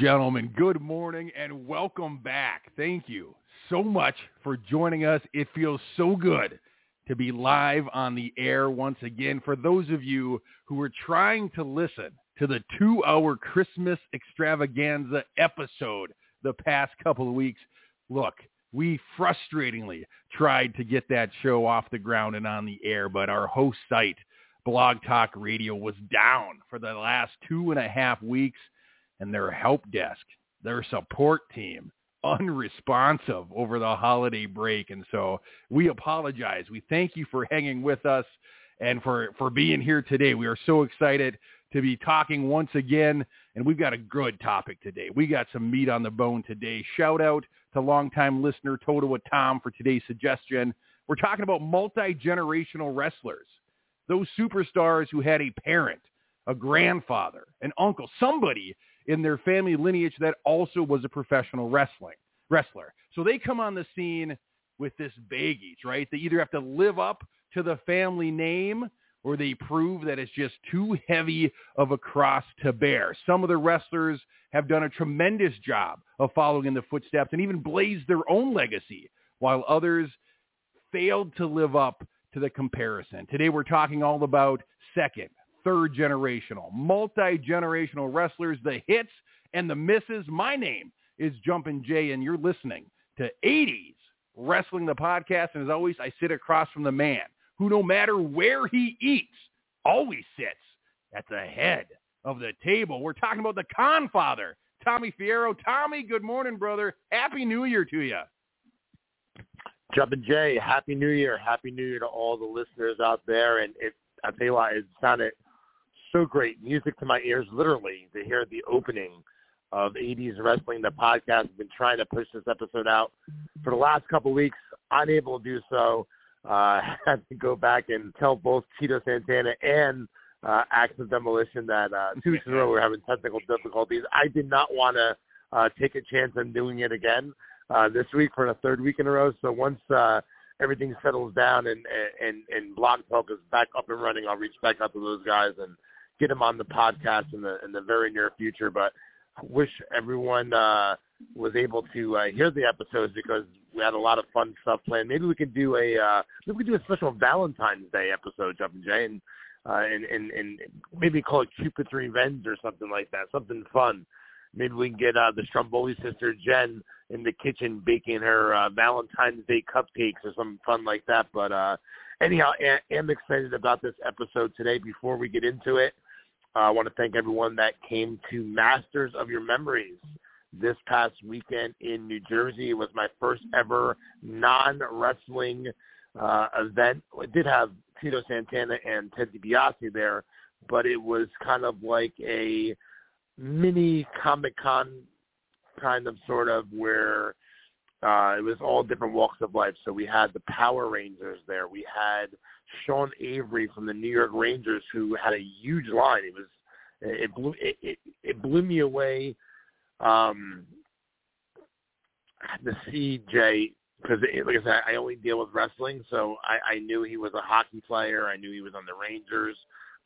gentlemen, good morning and welcome back. Thank you so much for joining us. It feels so good to be live on the air once again. For those of you who were trying to listen to the two-hour Christmas extravaganza episode the past couple of weeks, look, we frustratingly tried to get that show off the ground and on the air, but our host site, Blog Talk Radio, was down for the last two and a half weeks and their help desk, their support team, unresponsive over the holiday break. And so we apologize. We thank you for hanging with us and for, for being here today. We are so excited to be talking once again, and we've got a good topic today. We got some meat on the bone today. Shout out to longtime listener Toto with Tom for today's suggestion. We're talking about multi-generational wrestlers, those superstars who had a parent, a grandfather, an uncle, somebody in their family lineage that also was a professional wrestling wrestler. So they come on the scene with this baggage, right? They either have to live up to the family name or they prove that it's just too heavy of a cross to bear. Some of the wrestlers have done a tremendous job of following in the footsteps and even blazed their own legacy, while others failed to live up to the comparison. Today we're talking all about second, third generational, multi-generational wrestlers, the hits and the misses. My name is Jumpin' Jay, and you're listening to 80s Wrestling the Podcast. And as always, I sit across from the man who, no matter where he eats, always sits at the head of the table. We're talking about the Confather, Tommy Fierro. Tommy, good morning, brother. Happy New Year to you. Jumpin' Jay, Happy New Year. Happy New Year to all the listeners out there. And it, I tell you what, it sounded so great. Music to my ears, literally, to hear the opening of 80s Wrestling, the podcast. I've been trying to push this episode out for the last couple of weeks, unable to do so. Uh, had to go back and tell both Tito Santana and uh, Axe of Demolition that uh, two weeks in a row we're having technical difficulties. I did not want to uh, take a chance on doing it again uh, this week for the third week in a row. So once uh, everything settles down and and and Blog Talk is back up and running, I'll reach back out to those guys and get them on the podcast in the in the very near future. But wish everyone uh, was able to uh, hear the episodes because we had a lot of fun stuff planned. Maybe we could do a uh, maybe we could do a special Valentine's Day episode, Jumpin' Jay, and, uh, and and and maybe call it Cupid's Revenge or something like that, something fun. Maybe we can get uh, the Stromboli sister Jen in the kitchen baking her uh, Valentine's Day cupcakes or something fun like that. But uh, anyhow, I am excited about this episode today. Before we get into it, uh, I want to thank everyone that came to Masters of Your Memories this past weekend in New Jersey. It was my first ever non-wrestling uh, event. It did have Tito Santana and Ted DiBiase there, but it was kind of like a mini Comic Con kind of sort of where uh, it was all different walks of life. So we had the Power Rangers there. We had Sean Avery from the New York Rangers, who had a huge line. It was it blew it it, it blew me away um, to see Jay because like I said, I only deal with wrestling, so I, I knew he was a hockey player. I knew he was on the Rangers,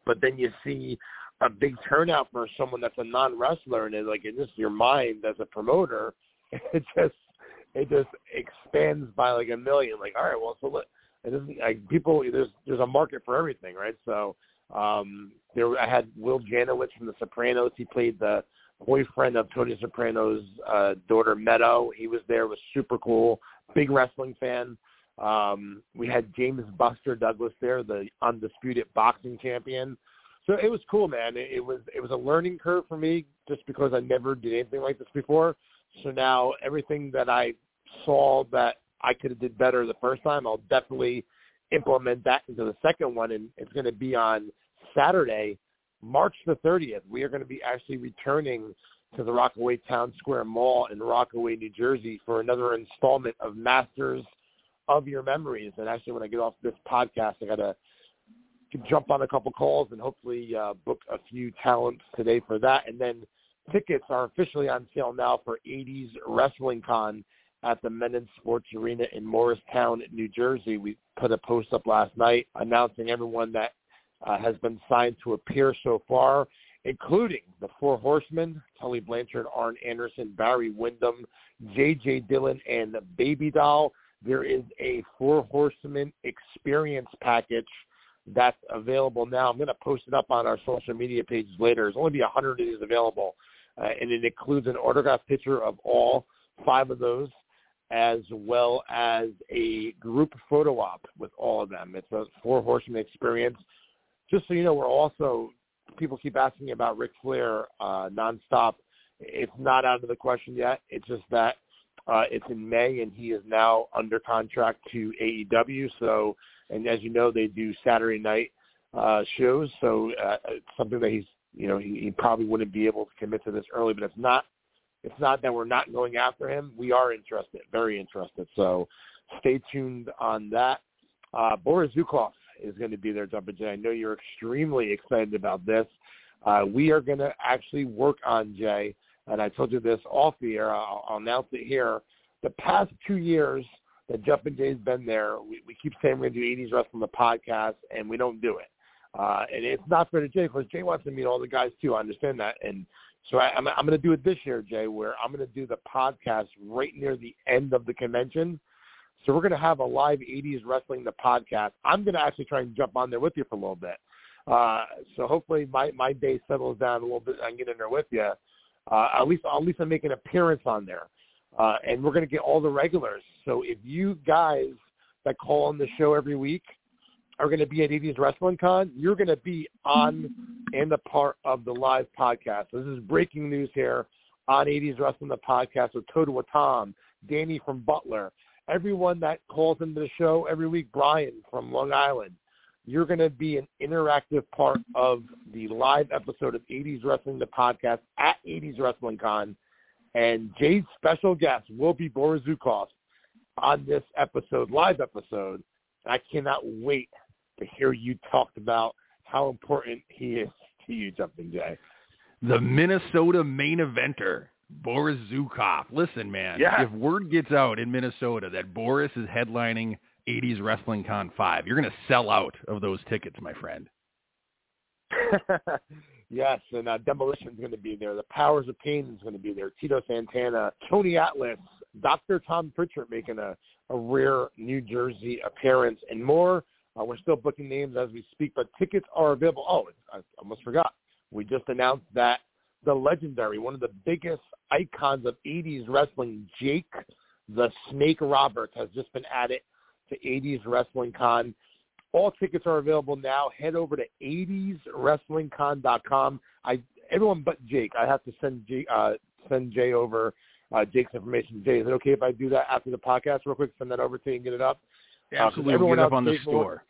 but then you see a big turnout for someone that's a non wrestler, and it's like in just your mind as a promoter, it just it just expands by like a million. Like, all right, well, so let, it doesn't like people there's there's a market for everything, right? So um there I had Will Janowitz from The Sopranos. He played the boyfriend of Tony Soprano's uh, daughter Meadow. He was there. was super cool. Big wrestling fan. Um, we had James Buster Douglas there, the undisputed boxing champion. So it was cool, man. It, it was it was a learning curve for me just because I never did anything like this before. So now everything that I saw that I could have did better the first time. I'll definitely implement that into the second one, and it's going to be on Saturday, March the 30th. We are going to be actually returning to the Rockaway Town Square Mall in Rockaway, New Jersey, for another installment of Masters of Your Memories. And actually, when I get off this podcast, I got to jump on a couple calls and hopefully uh, book a few talents today for that. And then tickets are officially on sale now for 80s Wrestling Con at the Mennen Sports Arena in Morristown, New Jersey. We put a post up last night announcing everyone that uh, has been signed to appear so far. including the Four Horsemen, Tully Blanchard, Arn Anderson, Barry Windham, J.J. Dillon, and Baby Doll. There is a Four Horsemen experience package that's available now. I'm going to post it up on our social media pages later. There's only be 100 of these available, uh, and it includes an autographed picture of all five of those, as well as a group photo op with all of them. It's a Four Horsemen experience. Just so you know, we're also people keep asking about Ric Flair uh, nonstop. It's not out of the question yet. It's just that uh, it's in May, and he is now under contract to AEW. So, and as you know, they do Saturday night uh, shows. So uh, it's something that he's, you know, he, he probably wouldn't be able to commit to this early. But it's not, it's not that we're not going after him. We are interested, very interested. So, stay tuned on that. Uh, Boris Zhukov is going to be there, Jumpin' Jay. I know you're extremely excited about this. Uh, we are going to actually work on Jay and I told you this off the air. I'll, I'll announce it here. The past two years that Jumpin' Jay's been there, we, we keep saying we're going to do 80s Wrestling the podcast, and we don't do it. Uh, and it's not fair to Jay because Jay wants to meet all the guys too. I understand that, and so I, I'm, I'm going to do it this year, Jay, where I'm going to do the podcast right near the end of the convention. So we're going to have a live 80s Wrestling the podcast. I'm going to actually try and jump on there with you for a little bit. Uh, so hopefully my my day settles down a little bit. And I get in there with you. Uh, at least at least I make an appearance on there, uh, and we're going to get all the regulars. So if you guys that call on the show every week are going to be at 80s Wrestling Con, you're going to be on and a part of the live podcast. This is breaking news here on 80s Wrestling the podcast with Toto Tom, Danny from Butler, everyone that calls into the show every week, Brian from Long Island you're going to be an interactive part of the live episode of 80s Wrestling, the podcast at 80s Wrestling Con. And Jay's special guest will be Boris Zhukov on this episode, live episode. I cannot wait to hear you talk about how important he is to you, Jumping Jay. The Minnesota main eventer, Boris Zhukov. Listen, man, yeah. if word gets out in Minnesota that Boris is headlining 80s Wrestling Con 5. You're going to sell out of those tickets, my friend. yes, and uh, Demolition's going to be there. The Powers of Pain is going to be there. Tito Santana, Tony Atlas, Dr. Tom Prichard making a, a rare New Jersey appearance, and more. Uh, we're still booking names as we speak, but tickets are available. Oh, I almost forgot. We just announced that the legendary, one of the biggest icons of 80s wrestling, Jake the Snake Roberts, has just been added to 80s Wrestling Con. All tickets are available now. Head over to 80swrestlingcon.com. I everyone but Jake. I have to send Jay, uh, send Jay over uh, Jake's information. Jay, is it okay if I do that after the podcast real quick? Send that over to you and get it up. Absolutely, uh, everyone get up on the store.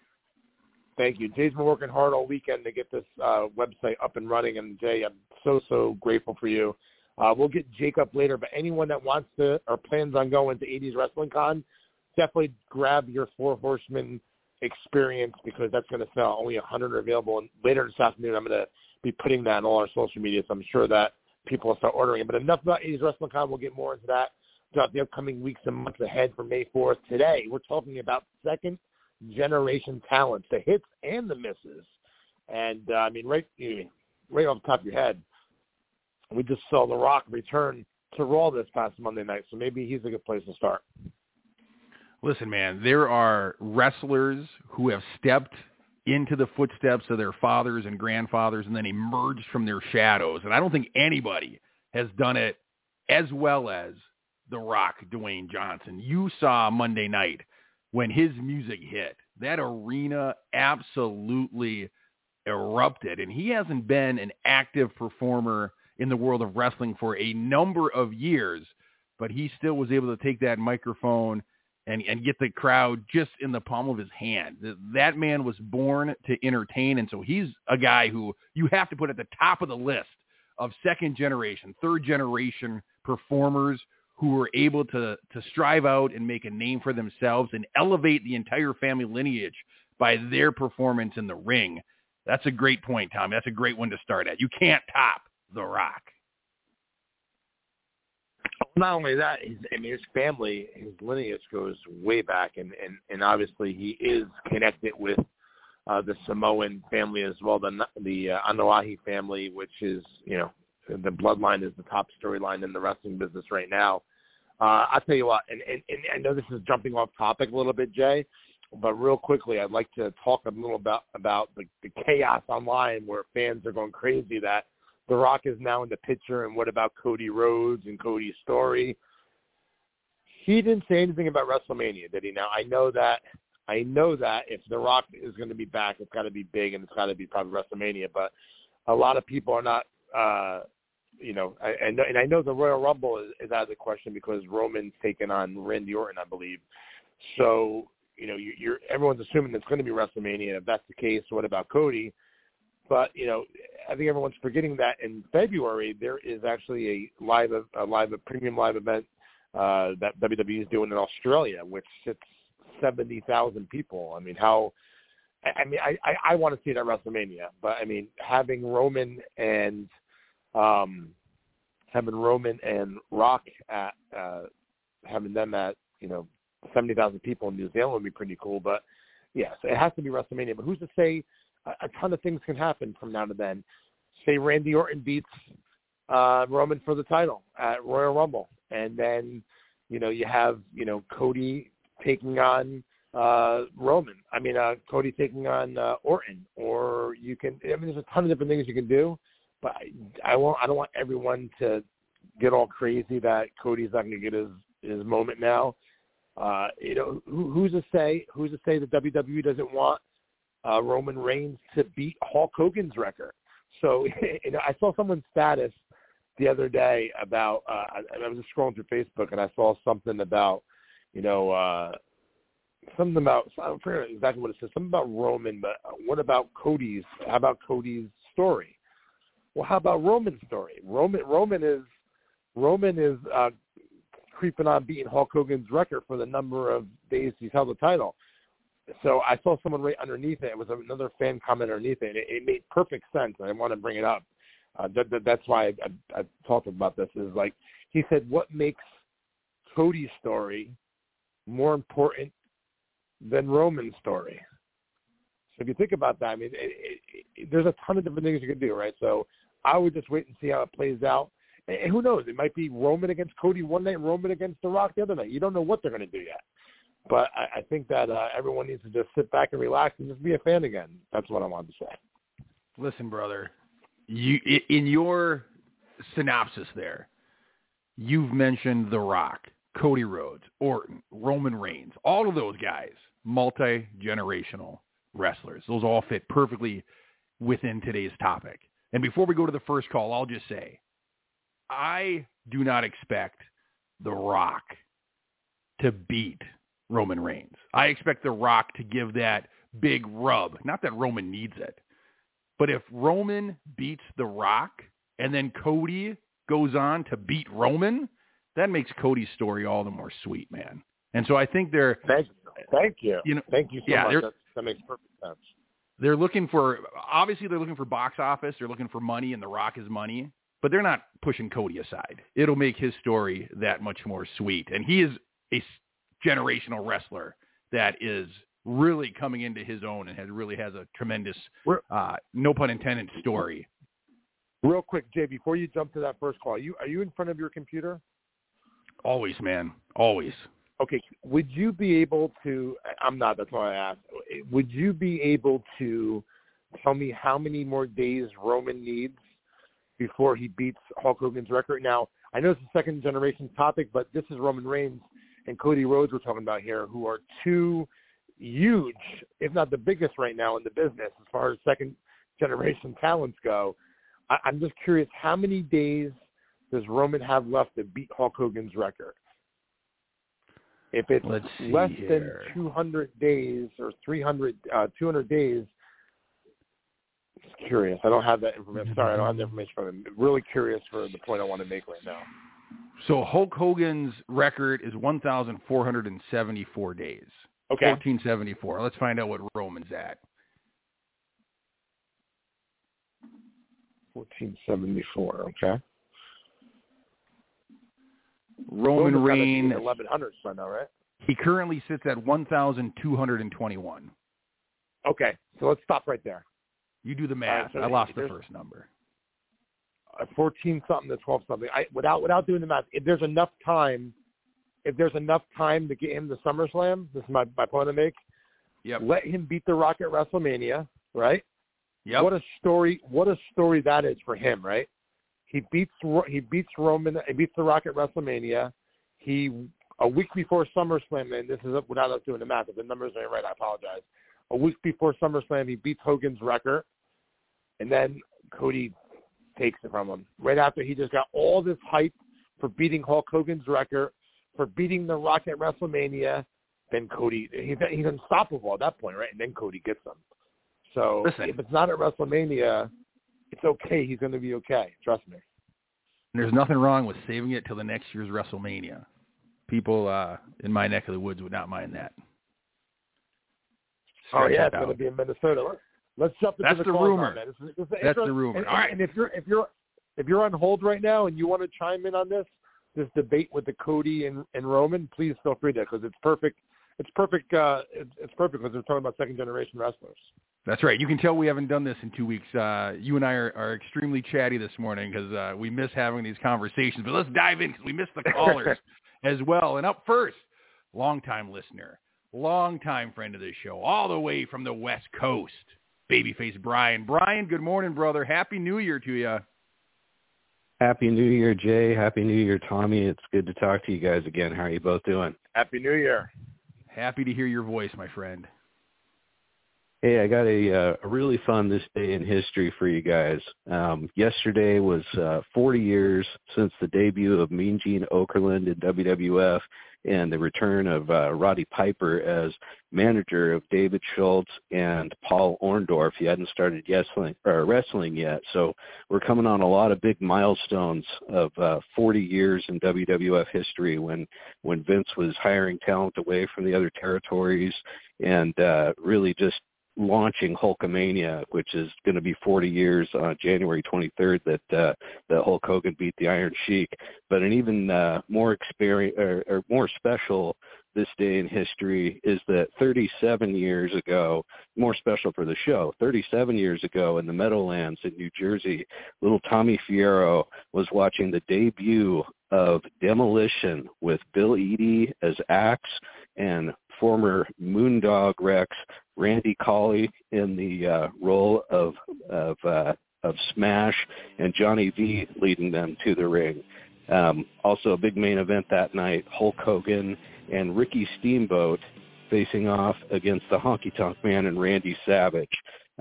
Thank you. Jay's been working hard all weekend to get this uh, website up and running, and Jay, I'm so so grateful for you. Uh, we'll get Jake up later, but anyone that wants to or plans on going to 80s Wrestling Con, definitely grab your Four Horsemen experience because that's going to sell. Only a 100 are available. And later this afternoon, I'm going to be putting that on all our social media, so I'm sure that people will start ordering it. But enough about 80s Wrestling Con. We'll get more into that throughout the upcoming weeks and months ahead for May 4th. Today, we're talking about second generation talents, the hits and the misses. And, uh, I mean, right, right off the top of your head, we just saw The Rock return to Raw this past Monday night, so maybe he's a good place to start listen, man, there are wrestlers who have stepped into the footsteps of their fathers and grandfathers and then emerged from their shadows. And I don't think anybody has done it as well as The Rock, Dwayne Johnson. You saw Monday night when his music hit. That arena absolutely erupted. And he hasn't been an active performer in the world of wrestling for a number of years, but he still was able to take that microphone and, and get the crowd just in the palm of his hand. That man was born to entertain, and so he's a guy who you have to put at the top of the list of second generation, third generation performers who were able to to strive out and make a name for themselves and elevate the entire family lineage by their performance in the ring. That's a great point, Tom. That's a great one to start at. You can't top The Rock not only that, his, I mean, his family, his lineage goes way back, and and and obviously he is connected with uh, the Samoan family as well, the the uh, Anoa'i family, which is you know the bloodline is the top storyline in the wrestling business right now. Uh, I'll tell you what, and, and, and I know this is jumping off topic a little bit, Jay, but real quickly, I'd like to talk a little about about the, the chaos online where fans are going crazy that The Rock is now in the picture, and what about Cody Rhodes and Cody's story? He didn't say anything about WrestleMania, did he? Now I know that I know that if The Rock is going to be back, it's got to be big and it's got to be probably WrestleMania. But a lot of people are not, uh, you know, I, and, and I know the Royal Rumble is, is out of the question because Roman's taken on Randy Orton, I believe. So you know, you, you're everyone's assuming it's going to be WrestleMania. If that's the case, what about Cody? But you know, I think everyone's forgetting that in February there is actually a live a live a premium live event uh, that WWE is doing in Australia, which sits seventy thousand people. I mean, how? I mean, I I, I want to see that WrestleMania, but I mean, having Roman and um, having Roman and Rock at uh, having them at you know seventy thousand people in New Zealand would be pretty cool. But yes, it has to be WrestleMania. But who's to say a, a ton of things can happen from now to then? Say Randy Orton beats uh, Roman for the title at Royal Rumble, and then you know you have you know Cody taking on uh Roman. I mean uh Cody taking on uh Orton or you can I mean there's a ton of different things you can do, but I, I won't I don't want everyone to get all crazy that Cody's not going to get his his moment now. Uh, you know, who, who's to say? Who's to say that WWE doesn't want uh, Roman Reigns to beat Hulk Hogan's record? So, you know, I saw someone's status the other day about. Uh, I, I was just scrolling through Facebook and I saw something about, you know, uh, something about. I don't forget exactly what it says. Something about Roman, but what about Cody's? How about Cody's story? Well, how about Roman's story? Roman Roman is Roman is uh, creeping on beating Hulk Hogan's record for the number of days he's held the title. So I saw someone right underneath it. It was another fan comment underneath it. It, it made perfect sense, I want to bring it up. Uh, that, that, that's why I, I, I talked about this. Is like he said, what makes Cody's story more important than Roman's story? So if you think about that, I mean, it, it, it, there's a ton of different things you can do, right? So I would just wait and see how it plays out. And who knows? It might be Roman against Cody one night, Roman against The Rock the other night. You don't know what they're going to do yet. But I, I think that uh, everyone needs to just sit back and relax and just be a fan again. That's what I wanted to say. Listen, brother, you in your synopsis there, you've mentioned The Rock, Cody Rhodes, Orton, Roman Reigns, all of those guys, multi-generational wrestlers. Those all fit perfectly within today's topic. And before we go to the first call, I'll just say I do not expect The Rock to beat Roman Reigns. I expect The Rock to give that big rub. Not that Roman needs it. But if Roman beats The Rock and then Cody goes on to beat Roman, that makes Cody's story all the more sweet, man. And so I think they're thank you, thank you, you know, thank you so yeah, much. That, that makes perfect sense. They're looking for obviously they're looking for box office. They're looking for money, and The Rock is money but they're not pushing Cody aside. It'll make his story that much more sweet. And he is a generational wrestler that is really coming into his own and has really has a tremendous, uh, no pun intended, story. Real quick, Jay, before you jump to that first call, are you are you in front of your computer? Always, man, always. Okay, would you be able to? I'm not. That's why I asked. Would you be able to tell me how many more days Roman needs before he beats Hulk Hogan's record. Now, I know it's a second generation topic, but this is Roman Reigns and Cody Rhodes we're talking about here, who are two huge, if not the biggest right now in the business as far as second generation talents go. I, I'm just curious, how many days does Roman have left to beat Hulk Hogan's record? If it's less here. than 200 days or 300, uh, 200 days, curious. I don't have that information. Sorry, I don't have the information from him. Really curious for the point I want to make right now. So Hulk Hogan's record is 1,474 days. Okay. 1474. Let's find out what Roman's at. 1474. Okay. Roman Reigns. 1100 right now, right? He currently sits at 1,221. Okay, so let's stop right there. You do the math. so I lost the first number. Fourteen something to twelve something. I without without doing the math. If there's enough time, if there's enough time to get him to SummerSlam, this is my my point to make. Yep. Let him beat The Rock at WrestleMania, right? Yep. What a story! What a story that is for him, right? He beats Ro- he beats Roman. He beats The Rock at WrestleMania. He a week before SummerSlam, and this is without us doing the math. If the numbers ain't right, I apologize. A week before SummerSlam, he beats Hogan's record, and then Cody takes it from him right after he just got all this hype for beating Hulk Hogan's record, for beating The Rock at WrestleMania. Then Cody, he's, he's unstoppable at that point, right? And then Cody gets him. So Listen. if it's not at WrestleMania, it's okay. He's going to be okay. Trust me. There's nothing wrong with saving it till the next year's WrestleMania. People uh, in my neck of the woods would not mind that. Oh yeah, it it's going to be in Minnesota. Let's, let's jump into That's the, the rumor. This is- this is That's the rumor. And, All right. and if you're if you're if you're on hold right now and you want to chime in on this this debate with the Cody and, and Roman, please feel free to because it's perfect. It's perfect. Uh, it's, it's perfect because we're talking about second generation wrestlers. That's right. You can tell we haven't done this in two weeks. Uh, you and I are, are extremely chatty this morning because uh, we miss having these conversations. But let's dive in because we missed the callers as well. And up first, longtime listener, longtime friend of this show, all the way from the West Coast, babyface Brian. Brian, good morning, brother. Happy New Year to you. Happy New Year, Jay. Happy New Year, Tommy. It's good to talk to you guys again. How are you both doing? Happy New Year. Happy to hear your voice, my friend. Hey, I got a, uh, a really fun this day in history for you guys. Um, yesterday was uh, 40 years since the debut of Mean Gene Okerlund in WWF and the return of uh, Roddy Piper as manager of David Schultz and Paul Orndorff. He hadn't started wrestling, or wrestling yet, so we're coming on a lot of big milestones of uh, 40 years in WWF history when when Vince was hiring talent away from the other territories and uh, really just launching Hulkamania, which is going to be 40 years on January 23rd that uh, that Hulk Hogan beat the Iron Sheik. But an even uh, more experience or, or more special this day in history is that 37 years ago, more special for the show, 37 years ago in the Meadowlands in New Jersey, little Tommy Fierro was watching the debut of Demolition with Bill Eadie as Axe and former Moondog Rex Randy Colley in the uh, role of of uh, of Smash and Johnny V leading them to the ring. Um, also, a big main event that night: Hulk Hogan and Ricky Steamboat facing off against the Honky Tonk Man and Randy Savage,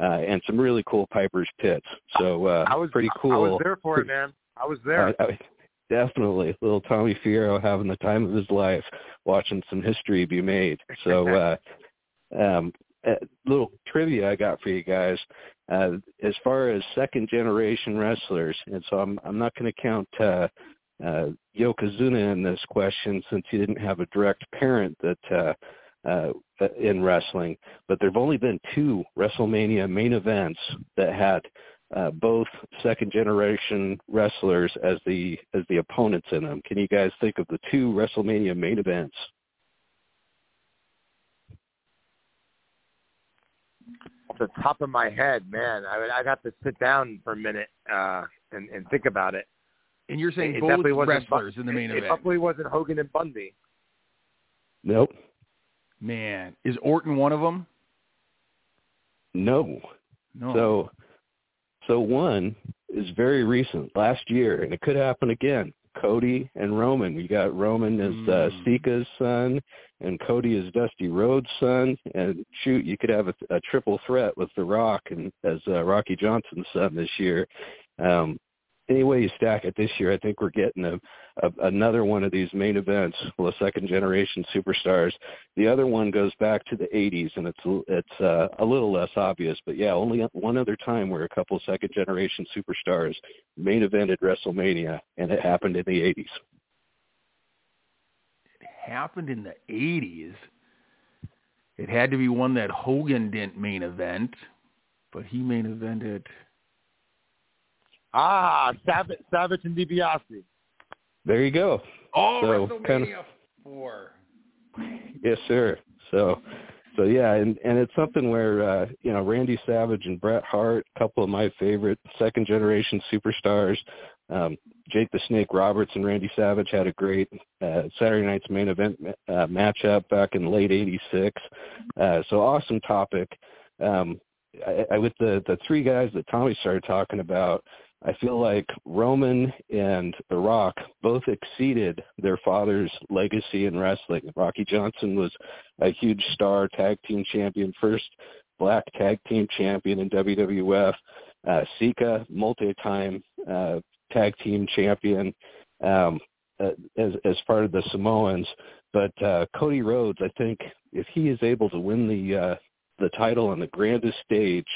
uh, and some really cool Piper's Pits. So uh, I was pretty cool. I was there for it, man. I was there. I, I, definitely, little Tommy Fierro having the time of his life, watching some history be made. So, uh, um, little trivia I got for you guys. Uh, as far as second generation wrestlers, and so I'm I'm not going to count uh, uh, Yokozuna in this question since he didn't have a direct parent that. Uh, uh, in wrestling, but there have only been two WrestleMania main events that had uh, both second generation wrestlers as the as the opponents in them. Can you guys think of the two WrestleMania main events? Off the top of my head, man, I would, I'd have to sit down for a minute uh, and, and think about it. And you're saying it both definitely wasn't wrestlers Bu- in the main it, event. It definitely wasn't Hogan and Bundy. Nope. Man, is Orton one of them? No. No. So so one is very recent, last year, and it could happen again. Cody and Roman. We got Roman as uh, Mm. Sika's son, and Cody is Dusty Rhodes' son. And shoot, you could have a, a triple threat with The Rock and as uh, Rocky Johnson's son this year. Um, any way you stack it this year, I think we're getting a, a another one of these main events with second generation superstars. The other one goes back to the 80s, and it's it's uh, a little less obvious, but yeah, only one other time where a couple second generation superstars main evented WrestleMania, and it happened in the 80s. it happened in the 80s. It had to be one that Hogan didn't main event, but he main evented. Ah, Savage, Savage and DiBiase. There you go. Oh, So, WrestleMania kind of- 4. Yes, sir. So so yeah, and and it's something where uh, you know Randy Savage and Bret Hart, a couple of my favorite second generation superstars. Um, Jake the Snake Roberts and Randy Savage had a great uh, Saturday night's main event uh, matchup back in late '86. Uh, so awesome topic. Um, I, I, with the the three guys that Tommy started talking about, I feel like Roman and The Rock both exceeded their father's legacy in wrestling. Rocky Johnson was a huge star, tag team champion, first black tag team champion in WWF. Uh, Sika, multi-time uh, tag team champion um, uh, as as part of the Samoans. But uh, Cody Rhodes, I think, if he is able to win the uh, the title on the grandest stage,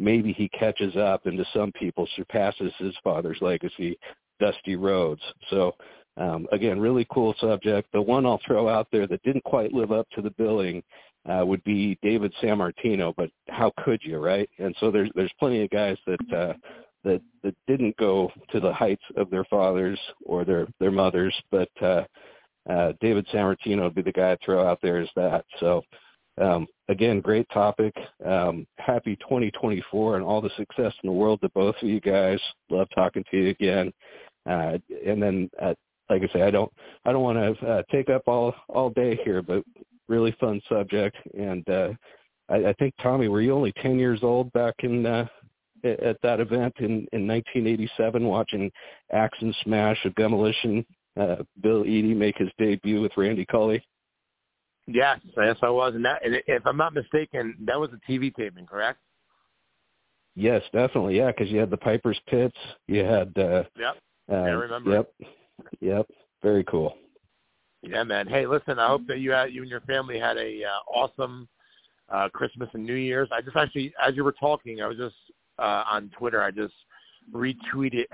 maybe he catches up and to some people surpasses his father's legacy, Dusty Rhodes. So um, again, really cool subject. The one I'll throw out there that didn't quite live up to the billing uh, would be David Sammartino, but how could you, right? And so there's there's plenty of guys that uh, that that didn't go to the heights of their fathers or their their mothers, but uh, uh, David Sammartino would be the guy to throw out there as that. So um, again, great topic. Um, happy 2024 and all the success in the world to both of you guys. Love talking to you again. Uh, and then, uh, like I say, I don't, I don't want to uh, take up all all day here, but really fun subject. And uh, I, I think Tommy, were you only 10 years old back in uh, at that event in in 1987, watching Axe and Smash of Demolition, uh, Bill Eadie make his debut with Randy Colley? Yes, yes, I was, and that, and if I'm not mistaken, that was a TV taping, correct? Yes, definitely, yeah, because you had the Piper's Pits, you had. uh Yep. Uh, I remember. Yep. Yep. Very cool. Yeah, man. Hey, listen, I hope that you had you and your family had a uh, awesome uh Christmas and New Year's. I just actually, as you were talking, I was just uh on Twitter. I just retweeted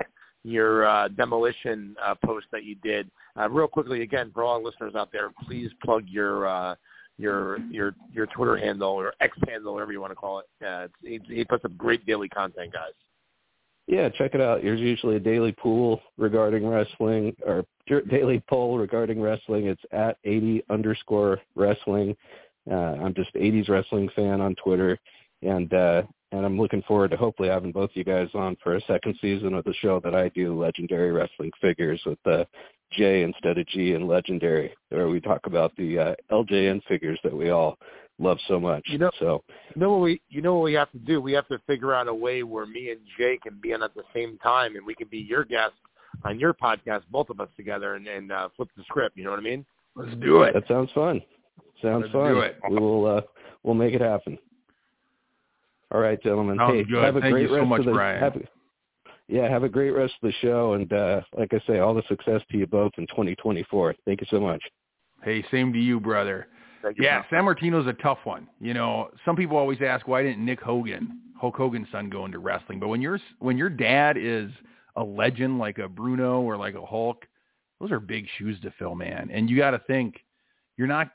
your uh, demolition uh, post that you did. Uh, real quickly, again, for all listeners out there, please plug your uh, your your your Twitter handle or X handle, whatever you want to call it. Uh, he, he puts up great daily content, guys. Yeah, check it out. There's usually a daily pool regarding wrestling or daily poll regarding wrestling. It's at 80 underscore wrestling. Uh, I'm just 80s wrestling fan on Twitter, and uh, and I'm looking forward to hopefully having both you guys on for a second season of the show that I do, Legendary Wrestling Figures, with the uh, J instead of G and Legendary, where we talk about the uh, LJN figures that we all love so much. You know, so you know what we you know what we have to do? We have to figure out a way where me and Jay can be on at the same time, and we can be your guest on your podcast, both of us together, and, and uh, flip the script. You know what I mean? Let's do it. That sounds fun. Sounds Let's fun. Do it. We will uh, we'll make it happen. All right, gentlemen. Sounds hey, good. have a Thank great you so rest much, of the, Brian. Have, yeah, have a great rest of the show, and uh, like I say, all the success to you both in 2024. Thank you so much. Hey, same to you, brother. Thank you, Yeah, man. Sammartino's a tough one. You know, some people always ask why didn't Nick Hogan, Hulk Hogan's son, go into wrestling? But when your when your dad is a legend like a Bruno or like a Hulk, those are big shoes to fill, man. And you got to think you're not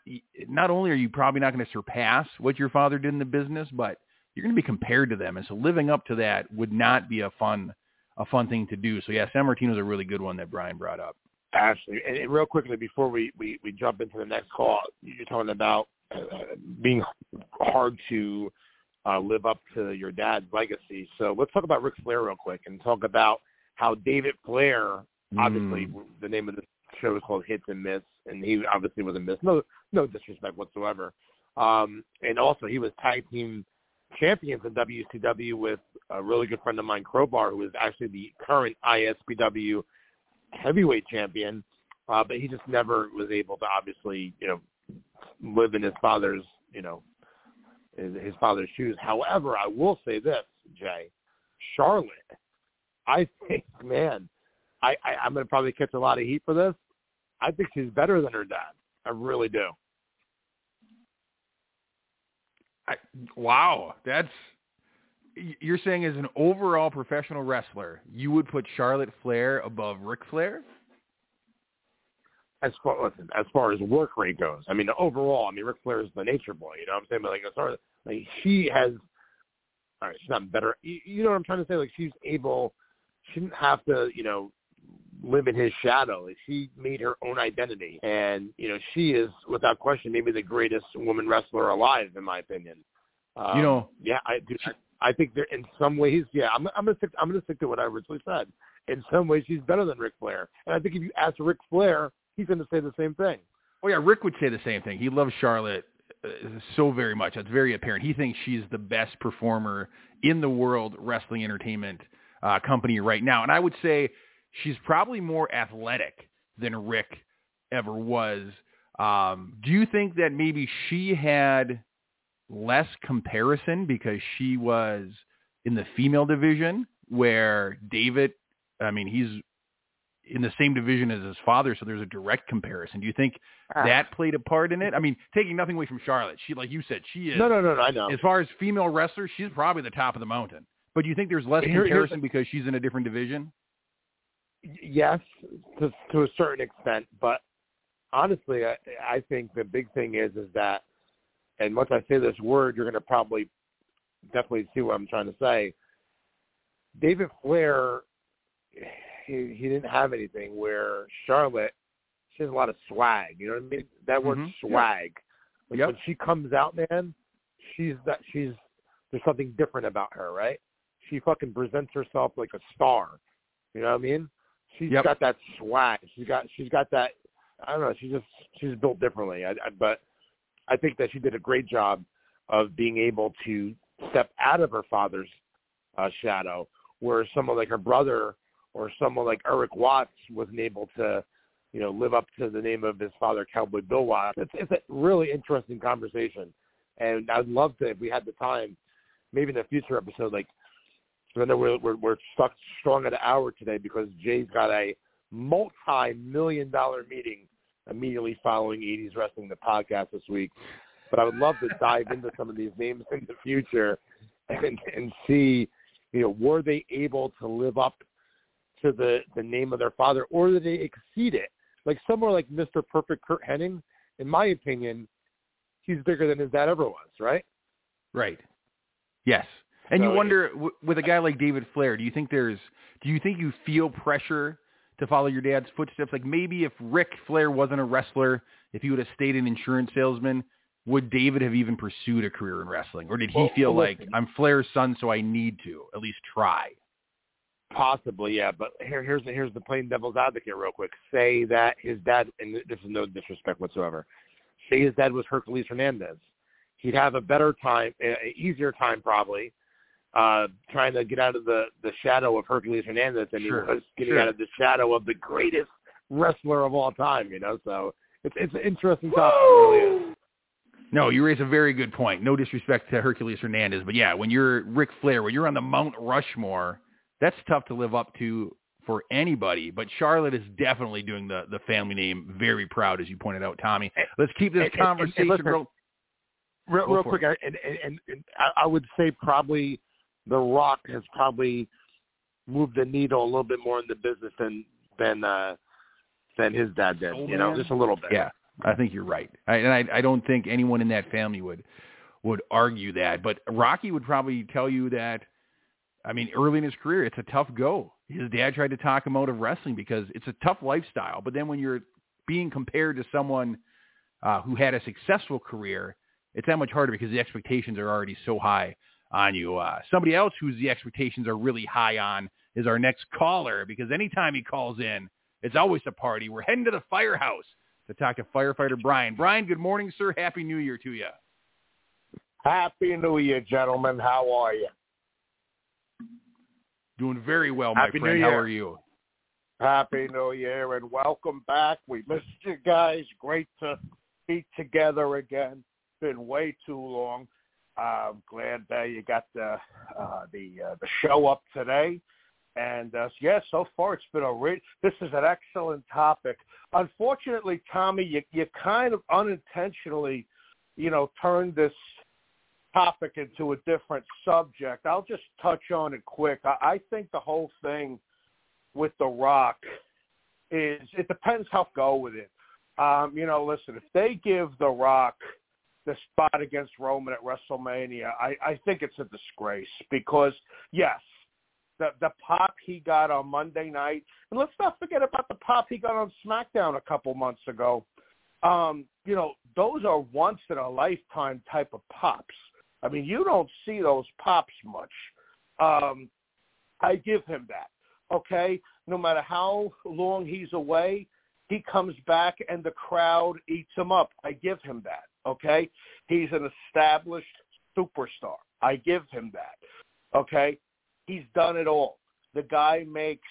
not only are you probably not going to surpass what your father did in the business, but you're going to be compared to them. And so living up to that would not be a fun a fun thing to do. So yeah, Sammartino's a really good one that Brian brought up. Absolutely. and, and real quickly before we, we, we jump into the next call, you're talking about uh, being hard to uh, live up to your dad's legacy. So let's talk about Ric Flair real quick and talk about how David Flair, obviously Mm. the name of the show is called Hits and Miss, and he obviously was a miss. No, no disrespect whatsoever. Um, and also he was tag team champions in WCW with a really good friend of mine, Crowbar, who is actually the current ISPW heavyweight champion, uh, but he just never was able to obviously, you know, live in his father's, you know, his, father's shoes. However, I will say this, Jay, Charlotte, I think, man, I, I I'm going to probably catch a lot of heat for this. I think she's better than her dad. I really do. I, wow, that's you're saying as an overall professional wrestler, you would put Charlotte Flair above Ric Flair? As far listen, as far as work rate goes, I mean overall, I mean Ric Flair is the nature boy. You know what I'm saying? But like as far as like she has, all right, she's not better. You, you know what I'm trying to say? Like she's able, she didn't have to, you know, live in his shadow. She made her own identity, and you know she is without question maybe the greatest woman wrestler alive, in my opinion. Um, you know, yeah, I do. I, I think there in some ways, yeah, I'm, I'm gonna stick. I'm gonna stick to what I originally said. In some ways, she's better than Ric Flair, and I think if you ask Ric Flair, he's going to say the same thing. Oh yeah, Ric would say the same thing. He loves Charlotte uh, so very much. It's very apparent. He thinks she's the best performer in the world wrestling entertainment uh, company right now. And I would say she's probably more athletic than Ric ever was. Um, do you think that maybe she had less comparison because she was in the female division where David, I mean, he's in the same division as his father, so there's a direct comparison. Do you think ah. that played a part in it? I mean, taking nothing away from Charlotte, she, like you said, she is. No, no, no, no I know. As far as female wrestlers, she's probably the top of the mountain. But do you think there's less comparison because she's in a different division? Yes, to to a certain extent, but honestly, I, I think the big thing is is that, and once I say this word, you're going to probably definitely see what I'm trying to say. David Flair, he he didn't have anything. Where Charlotte, she has a lot of swag. You know what I mean? That word mm-hmm. swag. Like yep. when she comes out, man, she's that she's there's something different about her, right? she fucking presents herself like a star. You know what I mean? She's yep. got that swag. She's got she's got that. I don't know. She's just she's built differently. I, I, but I think that she did a great job of being able to step out of her father's uh, shadow, where someone like her brother or someone like Erik Watts wasn't able to, you know, live up to the name of his father, Cowboy Bill Watts. It's, it's a really interesting conversation, and I'd love to if we had the time, maybe in a future episode, like I know we're, we're, we're stuck strong at an hour today because Jay's got a multi-million dollar meeting immediately following 80s Wrestling, the podcast this week. But I would love to dive into some of these names in the future and, and see, you know, were they able to live up to the, the name of their father or did they exceed it? Like somewhere like Mr. Perfect Curt Hennig, in my opinion, he's bigger than his dad ever was, right? Right. Yes. And so you wonder w- with a guy like David Flair, do you think there's do you think you feel pressure to follow your dad's footsteps? Like maybe if Ric Flair wasn't a wrestler, if he would have stayed an insurance salesman, would David have even pursued a career in wrestling? Or did he well, feel well, like I'm Flair's son so I need to at least try? Possibly, yeah. But here, here's the, here's the plain devil's advocate, real quick. Say that his dad, and this is no disrespect whatsoever. Say his dad was Hercules Hernandez. He'd have a better time, an easier time probably, uh, trying to get out of the, the shadow of Hercules Hernandez and sure. he was getting sure. out of the shadow of the greatest wrestler of all time, you know, so it's it's an interesting topic. Really. No, you raise a very good point. No disrespect to Hercules Hernandez, but yeah, when you're Ric Flair, when you're on the Mount Rushmore, that's tough to live up to for anybody. But Charlotte is definitely doing the the family name very proud, as you pointed out, Tommy. Let's keep this and, conversation and, and real, real, real quick. And, and, and I would say probably the Rock has probably moved the needle a little bit more in the business than than uh, than his dad did. Oh, you know, just a little bit. Yeah, I think you're right, I, and I, I don't think anyone in that family would would argue that. But Rocky would probably tell you that. I mean, early in his career, it's a tough go. His dad tried to talk him out of wrestling because it's a tough lifestyle. But then when you're being compared to someone uh, who had a successful career, it's that much harder because the expectations are already so high on you. Uh, somebody else whose the expectations are really high on is our next caller because anytime he calls in, it's always a party. We're heading to the firehouse to talk to firefighter Brian. Brian, good morning, sir. Happy New Year to you. Happy New Year, gentlemen. How are you? Doing very well, my Happy friend. How are you? Happy New Year and welcome back. We missed you guys. Great to be together again. Been way too long. I'm glad that you got the uh, the uh, the show up today. And uh, yeah, so far it's been a re- this is an excellent topic. Unfortunately, Tommy, you you kind of unintentionally, you know, turned this topic into a different subject. I'll just touch on it quick. I, I think the whole thing with The Rock is it depends how go with it. Um, you know, listen, if they give The Rock – the spot against Roman at WrestleMania, I, I think it's a disgrace because yes, the the pop he got on Monday night, and let's not forget about the pop he got on SmackDown a couple months ago. Um, you know, those are once in a lifetime type of pops. I mean, you don't see those pops much. Um, I give him that. Okay, no matter how long he's away, he comes back and the crowd eats him up. I give him that. Okay, he's an established superstar. I give him that. Okay, he's done it all. The guy makes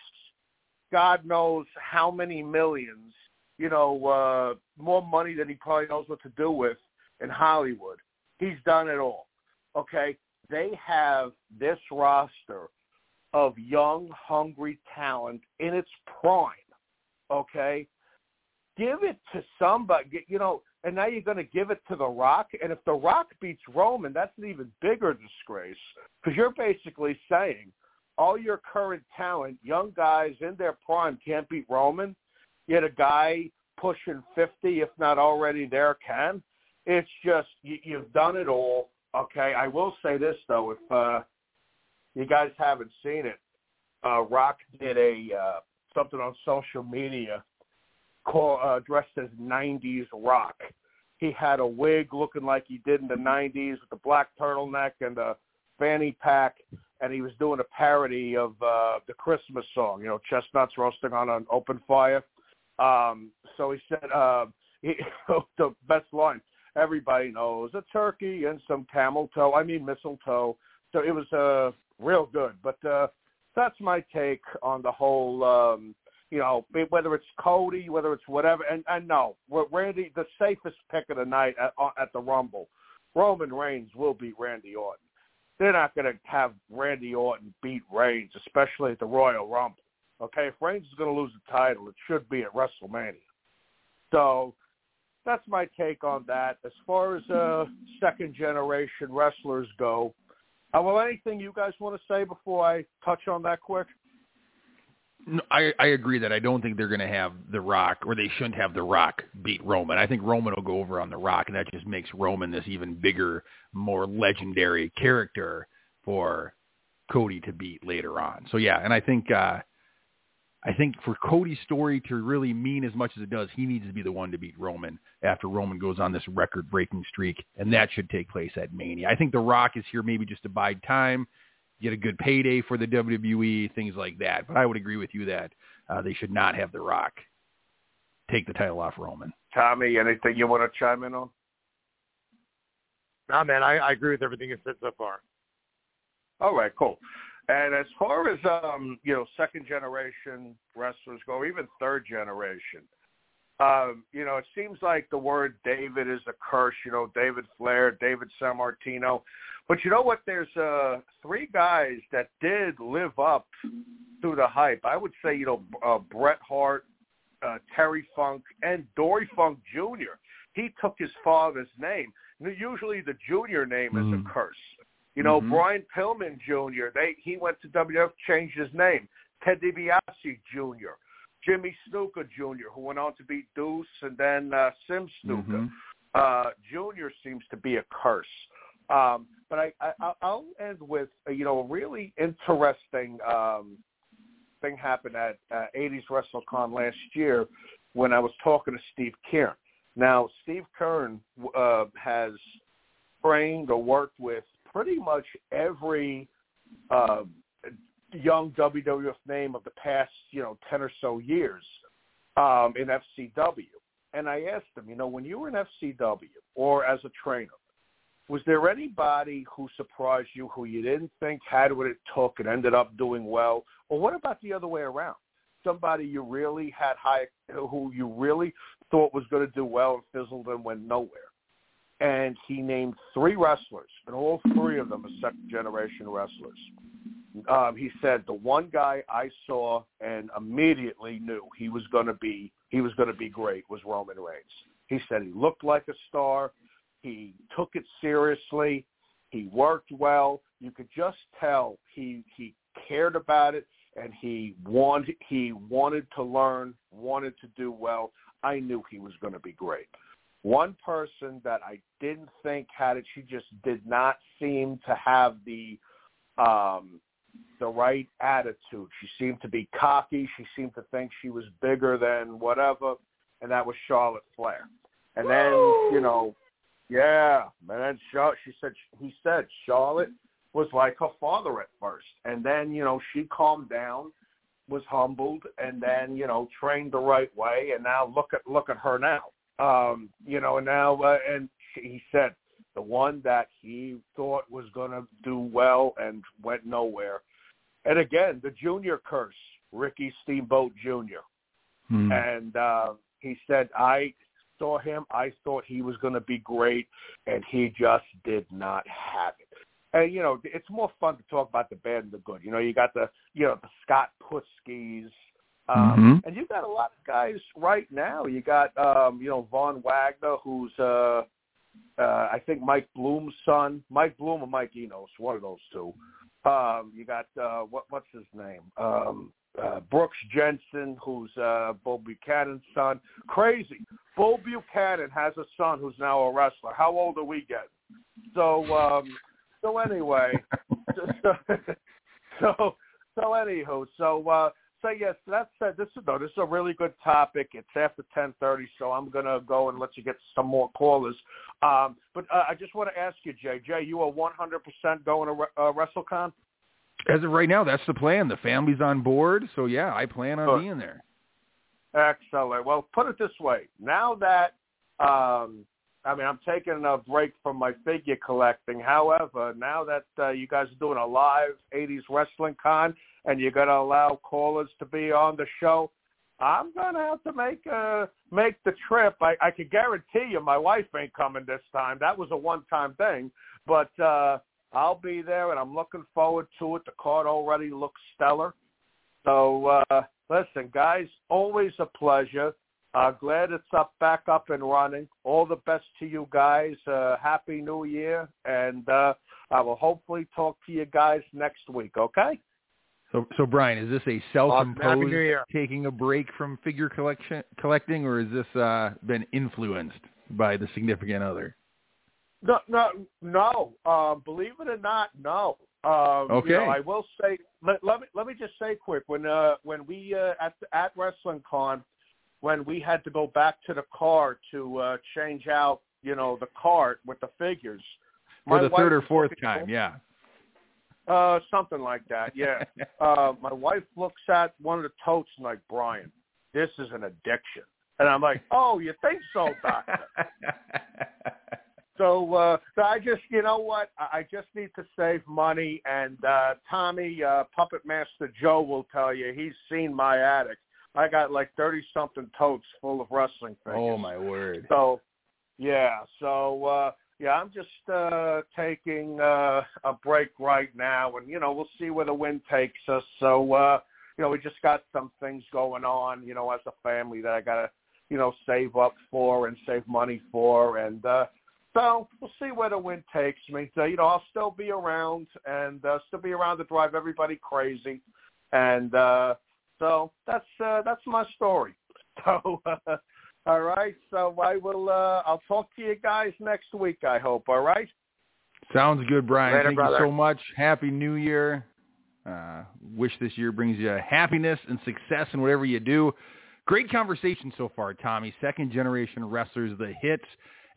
God knows how many millions, you know, uh, more money than he probably knows what to do with in Hollywood. He's done it all. Okay, they have this roster of young, hungry talent in its prime. Okay, give it to somebody. You know, and now you're going to give it to The Rock. And if The Rock beats Roman, that's an even bigger disgrace because you're basically saying all your current talent, young guys in their prime, can't beat Roman. Yet a guy pushing 50, if not already there, can. It's just you, you've done it all. Okay, I will say this though, if uh, you guys haven't seen it, uh, Rock did a uh, something on social media called uh, dressed as '90s Rock. He had a wig looking like he did in the '90s with the black turtleneck and the fanny pack, and he was doing a parody of uh, the Christmas song, you know, chestnuts roasting on an open fire. Um, so he said uh, he, the best line everybody knows a turkey and some camel toe. I mean mistletoe. So it was uh, real good. But uh, that's my take on the whole. Um, you know, whether it's Cody, whether it's whatever, and and no, Randy, the safest pick of the night at, uh, at the Rumble, Roman Reigns will beat Randy Orton. They're not going to have Randy Orton beat Reigns, especially at the Royal Rumble. Okay, if Reigns is going to lose the title, it should be at WrestleMania. So that's my take on that. As far as uh, second generation wrestlers go, uh, well, anything you guys want to say before I touch on that quick? I, I agree that I don't think they're going to have The Rock, or they shouldn't have The Rock beat Roman. I think Roman will go over on The Rock, and that just makes Roman this even bigger, more legendary character for Cody to beat later on. So yeah, and I think uh, I think for Cody's story to really mean as much as it does, he needs to be the one to beat Roman after Roman goes on this record-breaking streak, and that should take place at Mania. I think The Rock is here maybe just to bide time, get a good payday for the WWE, things like that. But I would agree with you that uh, they should not have The Rock take the title off Roman. Tommy, anything you want to chime in on? No, man, I, I agree with everything you said so far. All right, cool. And as far as um, you know, second generation wrestlers go, even third generation, um, you know, it seems like the word David is a curse. You know, David Flair, David Sammartino, but you know what? There's uh, three guys that did live up to the hype. I would say, you know, uh, Bret Hart, uh, Terry Funk, and Dory Funk Jr. He took his father's name. Usually, the junior name mm. is a mm. curse. You know, mm-hmm. Brian Pillman Jr. They he went to WF, changed his name. Ted DiBiase Jr. Jimmy Snuka Jr., who went on to beat Deuce and then uh, Sim Snuka. Mm-hmm. Uh, Jr. seems to be a curse. Um, but I, I, I'll end with uh, you know a really interesting um, thing happened at uh, 80s WrestleCon last year when I was talking to Steve Keirn. Now, Steve Keirn uh, has trained or worked with pretty much every uh, young WWF name of the past, you know, 10 or so years um, in FCW. And I asked him, you know, when you were in FCW or as a trainer, was there anybody who surprised you who you didn't think had what it took and ended up doing well? Or what about the other way around? Somebody you really had high, who you really thought was going to do well and fizzled and went nowhere and he named three wrestlers, and all three of them are second generation wrestlers. Um, he said the one guy I saw and immediately knew he was going to be he was going to be great was Roman Reigns. He said he looked like a star. He took it seriously. He worked well. You could just tell he he cared about it and he wanted he wanted to learn, wanted to do well. I knew he was going to be great. One person that I didn't think had it, she just did not seem to have the um, the right attitude. She seemed to be cocky. She seemed to think she was bigger than whatever, and that was Charlotte Flair. And then, you know, yeah, and then Char- she said he said Charlotte was like her father at first, and then you know she calmed down, was humbled, and then you know trained the right way, and now look at look at her now. Um, you know, and now uh, and she, he said the one that he thought was going to do well and went nowhere. And again, the junior curse, Ricky Steamboat Jr. Hmm. And uh, he said, I saw him. I thought he was going to be great, and he just did not have it. And you know, it's more fun to talk about the bad and the good. You know, you got the you know the Scott Putskis, um, Mhm. and you got a lot of guys right now. You got um, you know Von Wagner, who's uh, uh, I think Mike Bloom's son, Mike Bloom or Mike Enos, one of those two. Um, you got uh, what what's his name? Um, uh, Brooks Jensen, who's uh, Bull Buchanan's son. Crazy. Bull Buchanan has a son who's now a wrestler. How old are we getting? So um, so anyway, so so so anywho, so uh, so yes, that said, this is no, this is a really good topic. It's after ten thirty, so I'm gonna go and let you get some more callers. Um, but uh, I just want to ask you, Jay. Jay, you are 100 percent going to uh, WrestleCon. As of right now, that's the plan. The family's on board, so yeah, I plan on Good. being there. Excellent. Well, put it this way: now that um, I mean, I'm taking a break from my figure collecting. However, now that uh, you guys are doing a live '80s wrestling con and you're going to allow callers to be on the show, I'm going to have to make uh, make the trip. I, I can guarantee you, my wife ain't coming this time. That was a one-time thing, but uh, I'll be there, and I'm looking forward to it. The card already looks stellar. So uh, listen, guys, always a pleasure. Uh, glad it's up back up and running. All the best to you guys. Uh, Happy New Year, and uh, I will hopefully talk to you guys next week. Okay? So, so Brian, is this a self-imposed New taking a break from figure collection collecting, or has this uh, been influenced by the significant other? No, no, no. Uh, believe it or not, no. Um, Okay. You know, I will say. Let, let me let me just say quick. When uh, when we uh, at at Wrestling Con, when we had to go back to the car to uh, change out, you know, the cart with the figures. For my the third or fourth looking- time, yeah. Uh, something like that. Yeah. uh, my wife looks at one of the totes and like, Brian, this is an addiction. And I'm like, oh, you think so, doctor? So uh, so I just, you know what? I I just need to save money. And uh, Tommy, uh, Puppet Master Joe will tell you he's seen my attic. I got like thirty something totes full of wrestling figures. oh my word! So yeah, so uh, yeah, I'm just uh, taking uh, a break right now, and you know we'll see where the wind takes us. So uh, you know we just got some things going on, you know, as a family that I gotta you know save up for and save money for, and uh, so we'll see where the wind takes me. So, you know, I'll still be around and uh, still be around to drive everybody crazy, and uh, so that's uh, that's my story. So, uh, all right. So I will. Uh, I'll talk to you guys next week. I hope. All right. Sounds good, Brian. Later, Thank brother. you so much. Happy New Year. Uh, wish this year brings you happiness and success in whatever you do. Great conversation so far, Tommy. Second generation wrestlers, the hits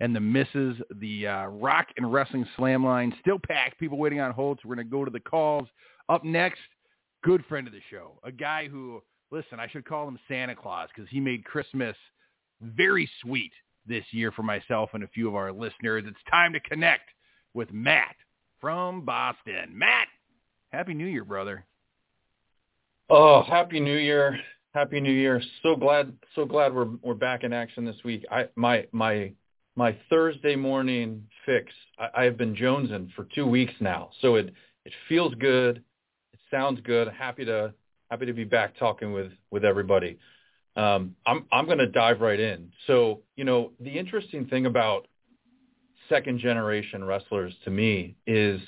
and the misses, the uh, rock and wrestling slam line still packed. People waiting on hold. So we're going to go to the calls. Up next, good friend of the show, a guy who, listen, I should call him Santa Claus because he made Christmas very sweet this year for myself and a few of our listeners. It's time to connect with Matt from Boston. Matt, Happy New Year, brother. Oh, happy New Year. Happy New Year. So glad so glad we're we're back in action this week. I my my my Thursday morning fix. I, I have been jonesing for two weeks now. So it it feels good. Sounds good. Happy to happy to be back talking with with everybody. Um, I'm I'm going to dive right in. So you know the interesting thing about second generation wrestlers to me is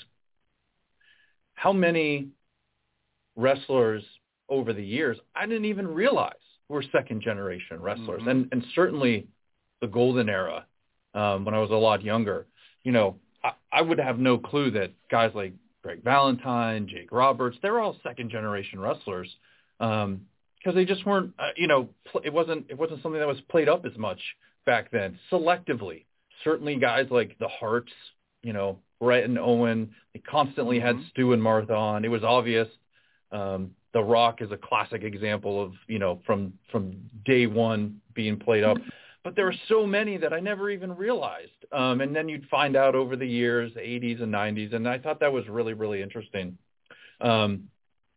how many wrestlers over the years I didn't even realize were second generation wrestlers, Mhm. and and certainly the golden era um, when I was a lot younger. You know, I, I would have no clue that guys like Greg Valentine, Jake Roberts. They're all second generation wrestlers because um, they just weren't. Uh, you know, pl- it wasn't it wasn't something that was played up as much back then. Selectively, certainly guys like the Harts, you know, Bret and Owen. They constantly had mm-hmm. Stu and Martha on. It was obvious. Um, the Rock is a classic example of you know from from day one being played up. But there were so many that I never even realized. Um, and then you'd find out over the years, the 80s and 90s, and I thought that was really really interesting. Um,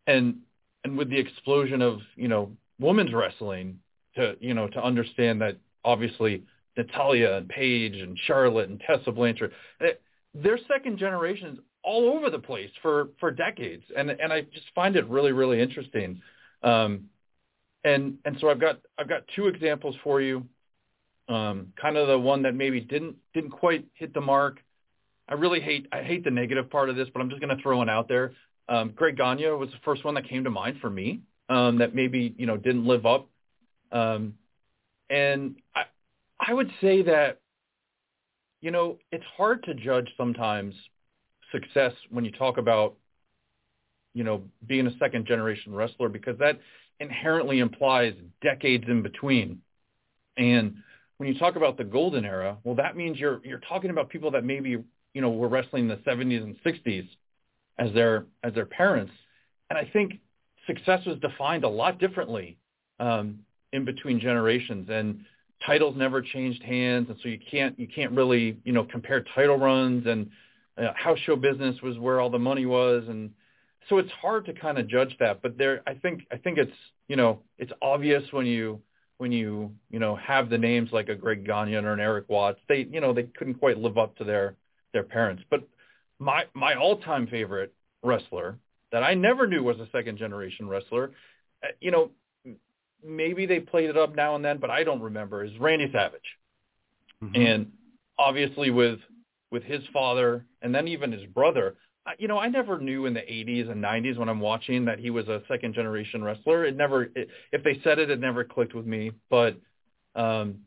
and and with the explosion of you know women's wrestling, to you know to understand that obviously Natalya and Paige and Charlotte and Tessa Blanchard, eh, they're second generations all over the place for for decades, and and I just find it really really interesting. Um, and and so I've got I've got two examples for you. Um, kind of the one that maybe didn't didn't quite hit the mark. I really hate I hate the negative part of this, but I'm just going to throw one out there. Um, Greg Gagne was the first one that came to mind for me um, that maybe you know didn't live up. Um, and I I would say that you know it's hard to judge sometimes success when you talk about, you know, being a second generation wrestler because that inherently implies decades in between. And when you talk about the golden era, well, that means you're you're talking about people that maybe you know were wrestling in the 70s and 60s as their as their parents. And I think success was defined a lot differently um, in between generations, and titles never changed hands, and so you can't you can't really you know compare title runs and uh, house show business was where all the money was, and so it's hard to kind of judge that. But there, I think I think it's you know it's obvious when you when you you know have the names like a Greg Gagne or an Erik Watts, they you know they couldn't quite live up to their their parents. But my my all time favorite wrestler that I never knew was a second generation wrestler, uh, you know, maybe they played it up now and then, but I don't remember. Is Randy Savage, mm-hmm. and obviously with with his father and then even his brother. You know, I never knew in the 80s and 90s when I'm watching that he was a second generation wrestler. It never, it, if they said it, it never clicked with me. But um,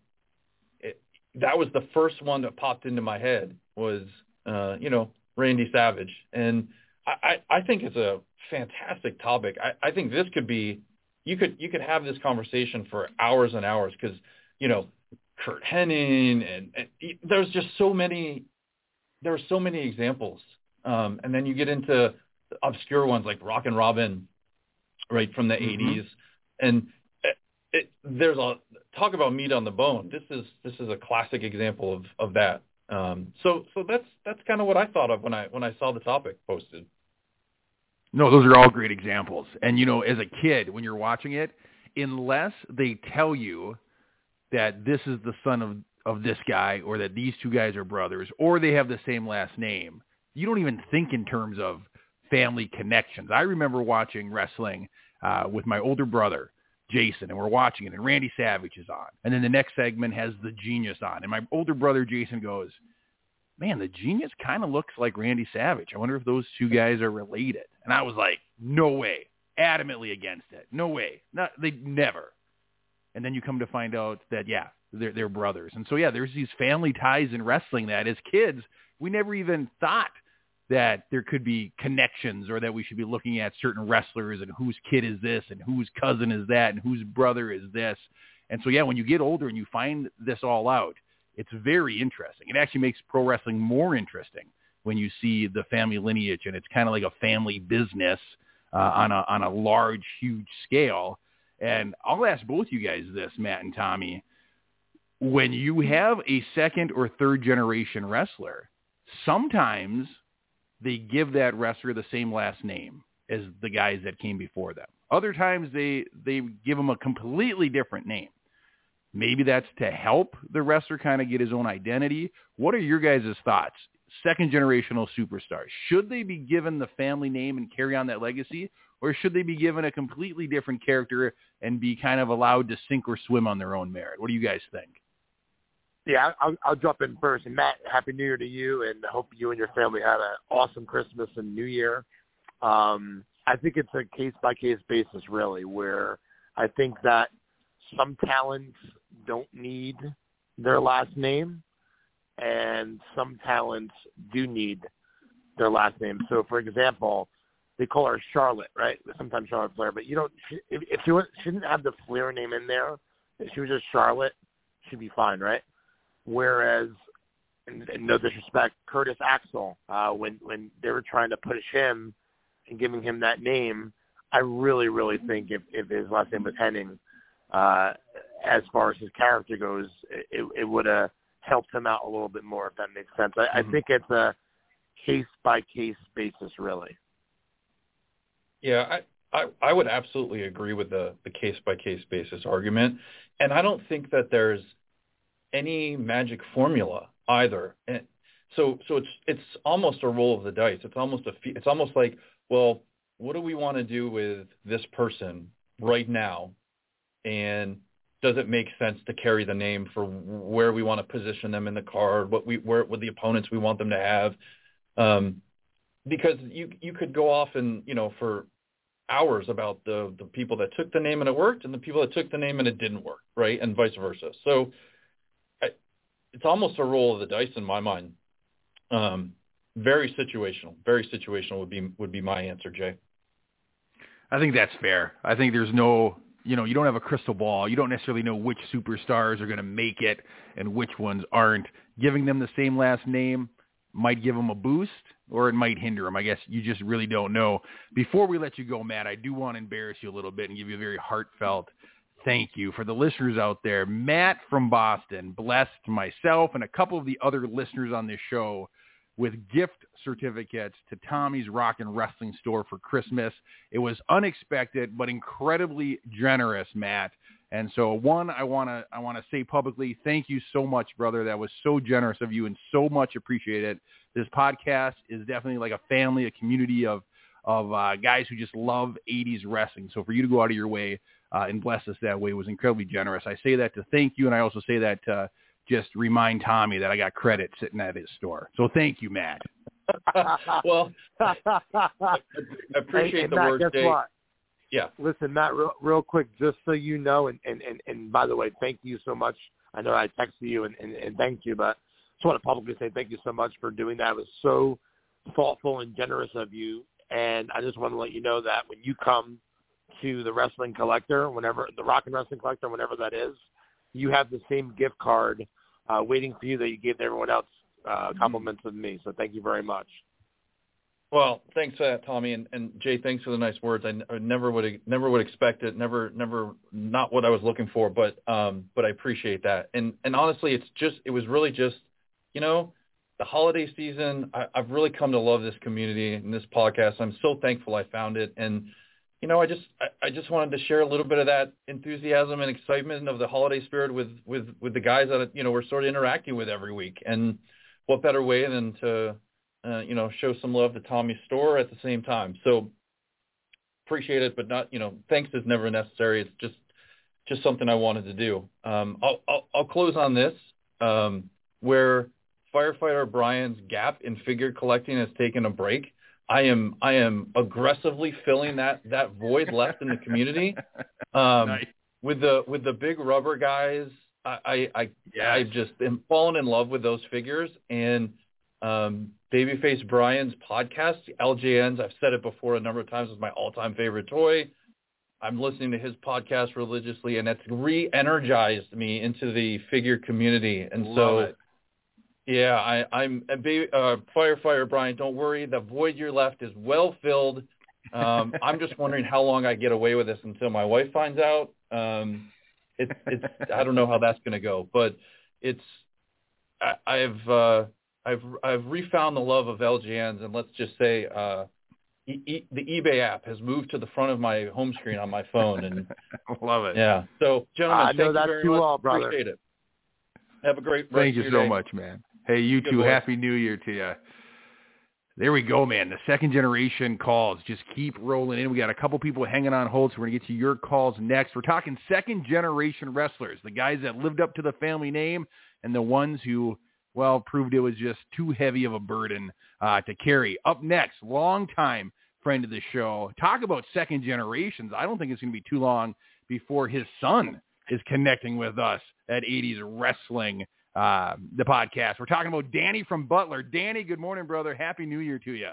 it, that was the first one that popped into my head was, uh, you know, Randy Savage. And I, I, I think it's a fantastic topic. I, I think this could be, you could, you could have this conversation for hours and hours because, you know, Curt Hennig and, and there's just so many there are so many examples. Um, and then you get into obscure ones like Rockin' Robin, right from the mm-hmm. 80s, and it, it, there's a talk about meat on the bone. This is this is a classic example of of that. Um, so so that's that's kind of what I thought of when I when I saw the topic posted. No, those are all great examples. And you know, as a kid, when you're watching it, unless they tell you that this is the son of of this guy or that these two guys are brothers or they have the same last name. You don't even think in terms of family connections. I remember watching wrestling uh, with my older brother, Jason, and we're watching it, and Randy Savage is on. And then the next segment has the genius on. And my older brother, Jason, goes, man, the genius kind of looks like Randy Savage. I wonder if those two guys are related. And I was like, no way. Adamantly against it. No way. Not, they never. And then you come to find out that, yeah, they're, they're brothers. And so, yeah, there's these family ties in wrestling that as kids, we never even thought that there could be connections or that we should be looking at certain wrestlers and whose kid is this and whose cousin is that and whose brother is this. And so, yeah, when you get older and you find this all out, it's very interesting. It actually makes pro wrestling more interesting when you see the family lineage and it's kind of like a family business uh, on a on a large, huge scale. And I'll ask both you guys this, Matt and Tommy when you have a second or third generation wrestler, sometimes they give that wrestler the same last name as the guys that came before them. Other times they they give them a completely different name. Maybe that's to help the wrestler kind of get his own identity. What are your guys' thoughts? Second generational superstars. Should they be given the family name and carry on that legacy? Or should they be given a completely different character and be kind of allowed to sink or swim on their own merit? What do you guys think? Yeah, I'll, I'll jump in first. And Matt, happy New Year to you, and hope you and your family had an awesome Christmas and New Year. Um, I think it's a case by case basis, really, where I think that some talents don't need their last name, and some talents do need their last name. So, for example, they call her Charlotte, right? Sometimes Charlotte Flair, but you don't. If, if she, she didn't have the Flair name in there, if she was just Charlotte, she'd be fine, right? Whereas, and, and no disrespect, Curtis Axel, uh, when when they were trying to push him and giving him that name, I really, really think if if his last name was Hennig, uh, as far as his character goes, it, it would have helped him out a little bit more, if that makes sense. I, mm-hmm. I think it's a case by case basis, really. Yeah, I, I I would absolutely agree with the the case by case basis argument, and I don't think that there's any magic formula either. And so so it's it's almost a roll of the dice. It's almost a it's almost like well, what do we want to do with this person right now, and does it make sense to carry the name for where we want to position them in the card, what we where what the opponents we want them to have, um, because you you could go off and you know for hours about the the people that took the name and it worked and the people that took the name and it didn't work, right, and vice versa. So it's almost a roll of the dice in my mind. Um, very situational. Very situational would be would be my answer, Jay. I think that's fair. I think there's no you know, you don't have a crystal ball. You don't necessarily know which superstars are going to make it and which ones aren't. Giving them the same last name might give them a boost or it might hinder them. I guess you just really don't know. Before we let you go, Matt, I do want to embarrass you a little bit and give you a very heartfelt thank you for the listeners out there. Matt from Boston blessed myself and a couple of the other listeners on this show with gift certificates to Tommy's Rock and Wrestling Store for Christmas. It was unexpected but incredibly generous, Matt. And so one, I want to I want to say publicly, thank you so much, brother. That was so generous of you and so much appreciated. This podcast is definitely like a family, a community of of uh, guys who just love 80s wrestling. So for you to go out of your way uh, and bless us that way was incredibly generous. I say that to thank you, and I also say that to just remind Tommy that I got credit sitting at his store. So thank you, Matt. well, I appreciate hey, the Matt, words, guess Dave. What? Yeah. Listen, Matt, real, real quick, just so you know, and, and, and, and by the way, thank you so much. I know I texted you and, and, and thank you, but I just want to publicly say thank you so much for doing that. It was so thoughtful and generous of you. And I just want to let you know that when you come to the wrestling collector, whenever the rock and wrestling collector, whenever that is, you have the same gift card uh, waiting for you that you gave to everyone else uh, compliments of me. So thank you very much. Well, thanks for that, Tommy, and, and Jay. Thanks for the nice words. I, I never would never would expect it. Never, never, not what I was looking for, but um, but I appreciate that. And and honestly, it's just it was really just, you know, the holiday season. I, I've really come to love this community and this podcast. I'm so thankful I found it, and you know, I just I, I just wanted to share a little bit of that enthusiasm and excitement of the holiday spirit with with with the guys that you know we're sort of interacting with every week. And what better way than to uh, you know, show some love to Tommy's store at the same time. So appreciate it, but not, you know, thanks is never necessary. It's just, just something I wanted to do. Um, I'll, I'll, I'll close on this, um, where firefighter Brian's gap in figure collecting has taken a break. I am, I am aggressively filling that, that void left in the community. Um, nice. with the, with the big rubber guys, I, I, I, yes. I just am falling in love with those figures and, um, Babyface Brian's podcast, LJNs, I've said it before a number of times, is my all-time favorite toy. I'm listening to his podcast religiously, and it's re-energized me into the figure community. And Love so, it. Yeah, I, I'm a baby, uh, firefighter Brian. Don't worry, the void you're left is well filled. Um, I'm just wondering how long I get away with this until my wife finds out. Um, it's, it's, I don't know how that's going to go, but it's, I, I've. Uh, I've I've refound the love of LJNs, and let's just say uh, e- e- the eBay app has moved to the front of my home screen on my phone, and love it. Yeah. So, gentlemen, I know thank that you very too much. well, brother. Appreciate it. Have a great. Rest Thank you of so day. much, man. Hey, you Good boys. Happy New Year to you. There we go, man. The second generation calls just keep rolling in. We got a couple people hanging on hold, so we're going to get to your calls next. We're talking second generation wrestlers, the guys that lived up to the family name and the ones who well, proved it was just too heavy of a burden uh, to carry. Up next, longtime friend of the show. Talk about second generations. I don't think it's going to be too long before his son is connecting with us at 80s wrestling uh, the podcast. We're talking about Danny from Butler. Danny, good morning, brother. Happy New Year to you.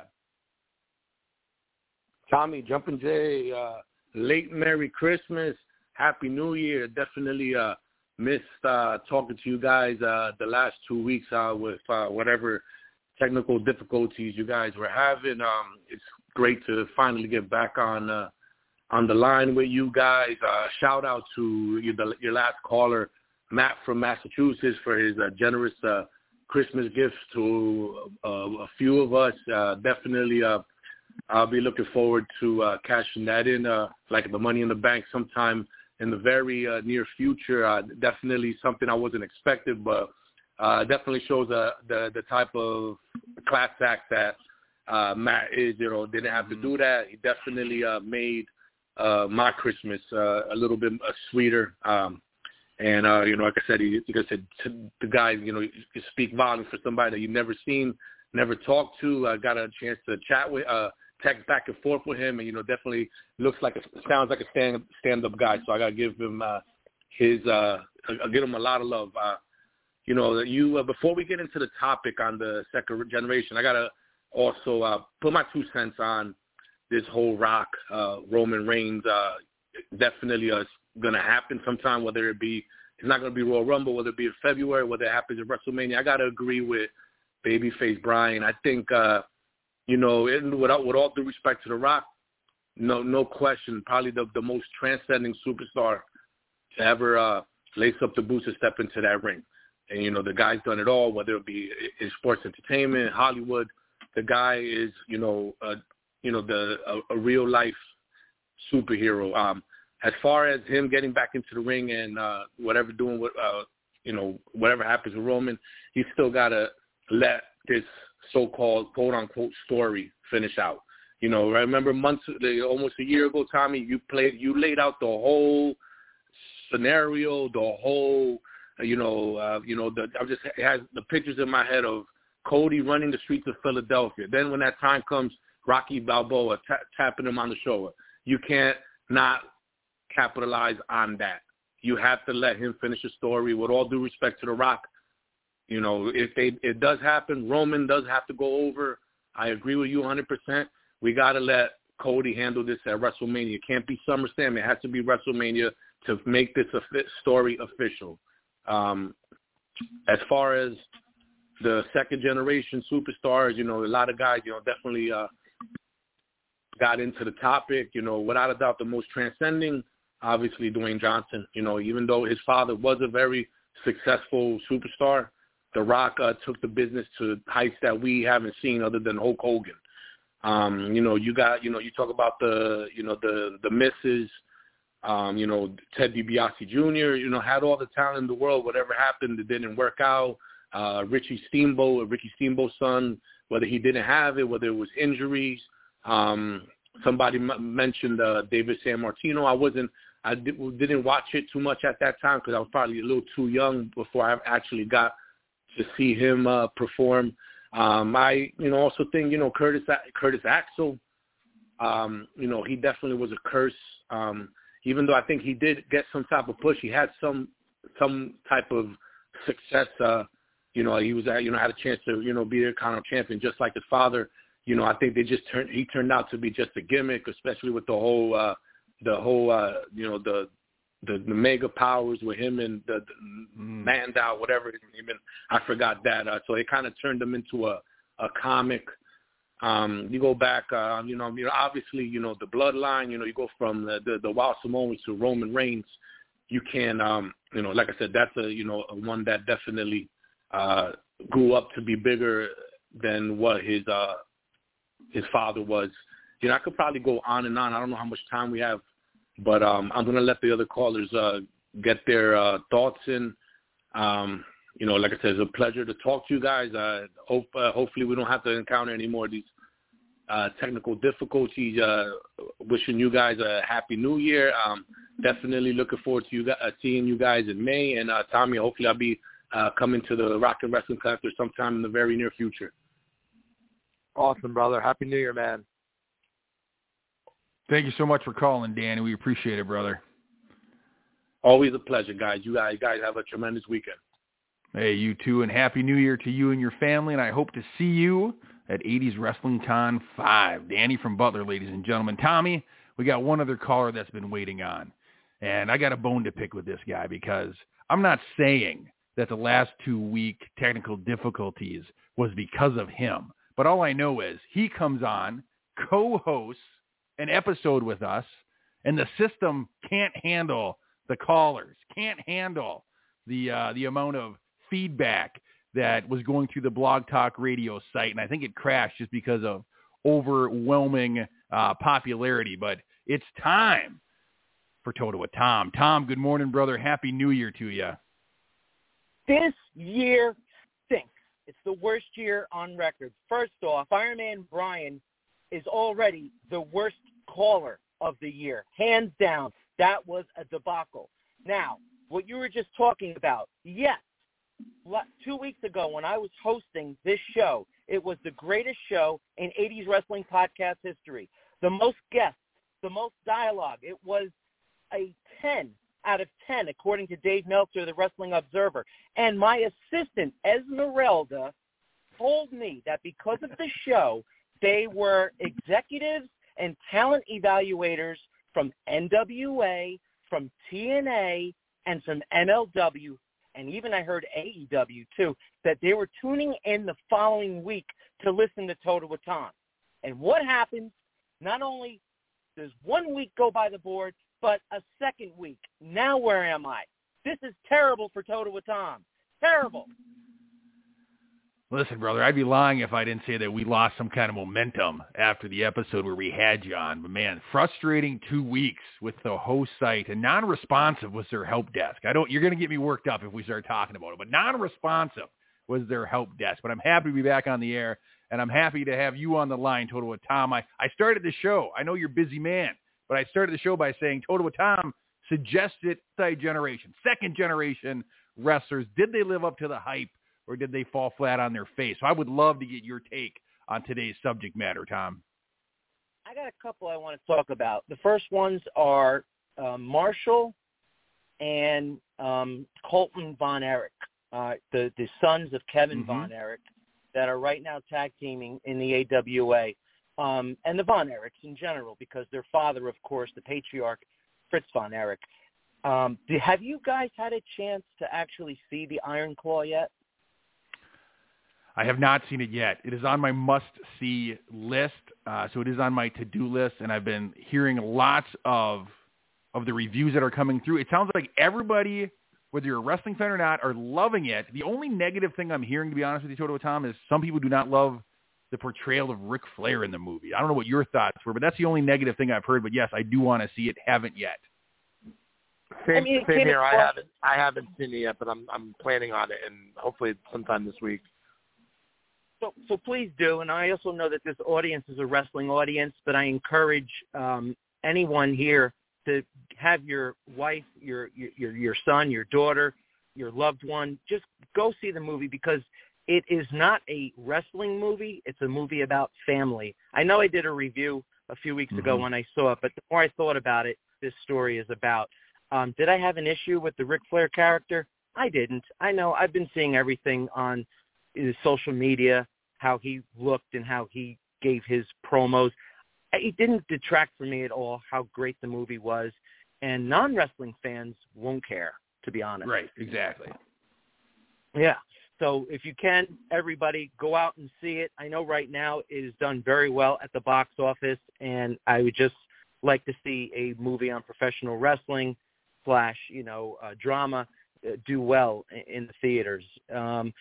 Tommy, Jumping Jay, uh, late Merry Christmas, Happy New Year. Definitely uh, missed uh, talking to you guys uh, the last two weeks uh, with uh, whatever technical difficulties you guys were having. Um, it's great to finally get back on uh, on the line with you guys. Uh, shout out to your, the, your last caller, Matt from Massachusetts, for his uh, generous uh, Christmas gifts to uh, a few of us. Uh, definitely, uh, I'll be looking forward to uh, cashing that in, uh, like the money in the bank, sometime in the very uh, near future. Uh, definitely something I wasn't expected, but uh, definitely shows uh, the the type of class act that uh, Matt is. You know, didn't have to do that. He definitely uh, made uh, my Christmas uh, a little bit uh, sweeter. Um, and uh, you know, like I said, he, like I said, the guy, you know, you speak volumes for somebody that you've never seen, never talked to. I uh, got a chance to chat with, uh, text back and forth with him, and you know, definitely looks like a sounds like a stand stand up guy. So I gotta give him uh, his, uh, I'll give him a lot of love. Uh, you know, you uh, before we get into the topic on the second generation, I gotta also uh, put my two cents on this whole Rock uh, Roman Reigns. Uh, definitely uh, going to happen sometime, whether it be it's not going to be Royal Rumble, whether it be in February, whether it happens at WrestleMania. I got to agree with Babyface Brian. I think uh, you know, and with, with all due respect to The Rock, no no question, probably the the most transcending superstar to ever uh, lace up the boots and step into that ring. And you know, the guy's done it all, whether it be in sports entertainment, Hollywood. The guy is, you know, uh, you know, the a, a real life superhero. Um, as far as him getting back into the ring and uh, whatever doing what uh, you know, whatever happens with Roman, he's still gotta let this so-called quote unquote story finish out. You know, I remember months, almost a year ago, Tommy, you played, you laid out the whole scenario, the whole, you know, uh, you know, the I just it has the pictures in my head of Cody running the streets of Philadelphia. Then when that time comes, Rocky Balboa t- tapping him on the shoulder. You can't not capitalize on that. You have to let him finish the story. With all due respect to The Rock, you know, if they it does happen, Roman does have to go over. I agree with you 100%. We got to let Cody handle this at WrestleMania. It can't be SummerSlam. It has to be WrestleMania to make this a story official. Um, as far as the second generation superstars, you know, a lot of guys, you know, definitely uh, got into the topic. You know, without a doubt, the most transcending, obviously, Dwayne Johnson. You know, even though his father was a very successful superstar, The Rock uh, took the business to heights that we haven't seen other than Hulk Hogan. Um, you know, you got, you know, you talk about the, you know, the the misses. Um, you know, Ted DiBiase Jr. You know, had all the talent in the world. Whatever happened, it didn't work out. Uh, Richie Steamboat, Ricky Steamboat's son, whether he didn't have it, whether it was injuries, um, somebody m- mentioned uh, David Sammartino. I wasn't, I did, didn't watch it too much at that time because I was probably a little too young before I actually got to see him uh, perform. Um, I, you know, also think, you know, Curtis Curtis Axel, um, you know, he definitely was a curse. Um, even though I think he did get some type of push, he had some some type of success. Uh, you know, he was, you know, had a chance to, you know, be their kind of champion, just like his father you know, I think they just turned he turned out to be just a gimmick, especially with the whole uh the whole uh you know the the, the mega powers with him and the, the mm. Mandow, whatever even I forgot that. Uh, so it kind of turned him into a a comic. Um, you go back, uh, you know, you know, obviously, you know, the bloodline. You know, you go from the the, the Wild Samoans to Roman Reigns. You can, um, you know, like I said, that's a you know a one that definitely uh, grew up to be bigger than what his uh, his father was. You know, I could probably go on and on. I don't know how much time we have, but um, I'm gonna let the other callers uh, get their uh, thoughts in. Um, you know, like I said, it's a pleasure to talk to you guys. Uh, hope uh, hopefully we don't have to encounter any more of these uh, technical difficulties. Uh, wishing you guys a happy New Year. Um, definitely looking forward to you guys, uh, seeing you guys in May. And uh, Tommy, hopefully I'll be uh, coming to the Rock and Wrestling Collector sometime in the very near future. Awesome, brother. Happy New Year, man. Thank you so much for calling, Danny. We appreciate it, brother. Always a pleasure, guys. You guys, guys have a tremendous weekend. Hey, you too, and Happy New Year to you and your family, and I hope to see you at 80s Wrestling Con 5. Danny from Butler, ladies and gentlemen. Tommy, we got one other caller that's been waiting on. And I got a bone to pick with this guy because I'm not saying that the last two week technical difficulties was because of him. But all I know is he comes on, co-hosts an episode with us, and the system can't handle the callers, can't handle the uh, the amount of feedback that was going through the Blog Talk Radio site, and I think it crashed just because of overwhelming uh, popularity. But it's time for Toto with Tom. Tom, good morning, brother. Happy New Year to you. This year stinks. It's the worst year on record. First off, Fireman Brian is already the worst caller of the year, hands down. That was a debacle. Now, what you were just talking about, yes, two weeks ago when I was hosting this show, it was the greatest show in 80s wrestling podcast history. The most guests, the most dialogue. It was a 10 out of 10, according to Dave Meltzer, the Wrestling Observer. And my assistant, Esmeralda, told me that because of the show, they were executives and talent evaluators from NWA, from TNA, and from MLW, and even I heard AEW too, that they were tuning in the following week to listen to with Tom. And what happens? Not only does one week go by the board, but a second week. Now where am I? This is terrible for with Tom. Terrible. Listen, brother, I'd be lying if I didn't say that we lost some kind of momentum after the episode where we had you on. But man, frustrating two weeks with the host site and non-responsive was their help desk. I don't. You're going to get me worked up if we start talking about it. But non-responsive was their help desk. But I'm happy to be back on the air, and I'm happy to have you on the line, Toto with Tom. I I started the show. I know you're a busy man, but I started the show by saying Toto with Tom suggested side generation, second generation wrestlers. Did they live up to the hype? Or did they fall flat on their face? So I would love to get your take on today's subject matter, Tom. I got a couple I want to talk about. The first ones are uh, Marshall and um, Colton Von Erich, uh, the the sons of Kevin mm-hmm. Von Erich, that are right now tag teaming in the AWA, um, and the Von Erichs in general, because their father, of course, the patriarch Fritz Von Erich. Um, do, have you guys had a chance to actually see the Iron Claw yet? I have not seen it yet. It is on my must-see list, uh, so it is on my to-do list, and I've been hearing lots of of the reviews that are coming through. It sounds like everybody, whether you're a wrestling fan or not, are loving it. The only negative thing I'm hearing, to be honest with you, Toto Tom, is some people do not love the portrayal of Ric Flair in the movie. I don't know what your thoughts were, but that's the only negative thing I've heard. But yes, I do want to see it. Haven't yet. Same, I mean, same here. I haven't I haven't seen it yet, but I'm I'm planning on it, and hopefully sometime this week. So, so please do. And I also know that this audience is a wrestling audience, but I encourage um, anyone here to have your wife, your, your, your son, your daughter, your loved one, just go see the movie because it is not a wrestling movie. It's a movie about family. I know I did a review a few weeks mm-hmm. ago when I saw it, but the more I thought about it, this story is about. Um, did I have an issue with the Ric Flair character? I didn't. I know I've been seeing everything on social media, how he looked and how he gave his promos. It didn't detract from me at all how great the movie was, and non-wrestling fans won't care, to be honest. Right, exactly. Yeah. So if you can, everybody go out and see it. I know right now it is done very well at the box office, and I would just like to see a movie on professional wrestling slash, you know, uh, drama uh, do well in the theaters. Um,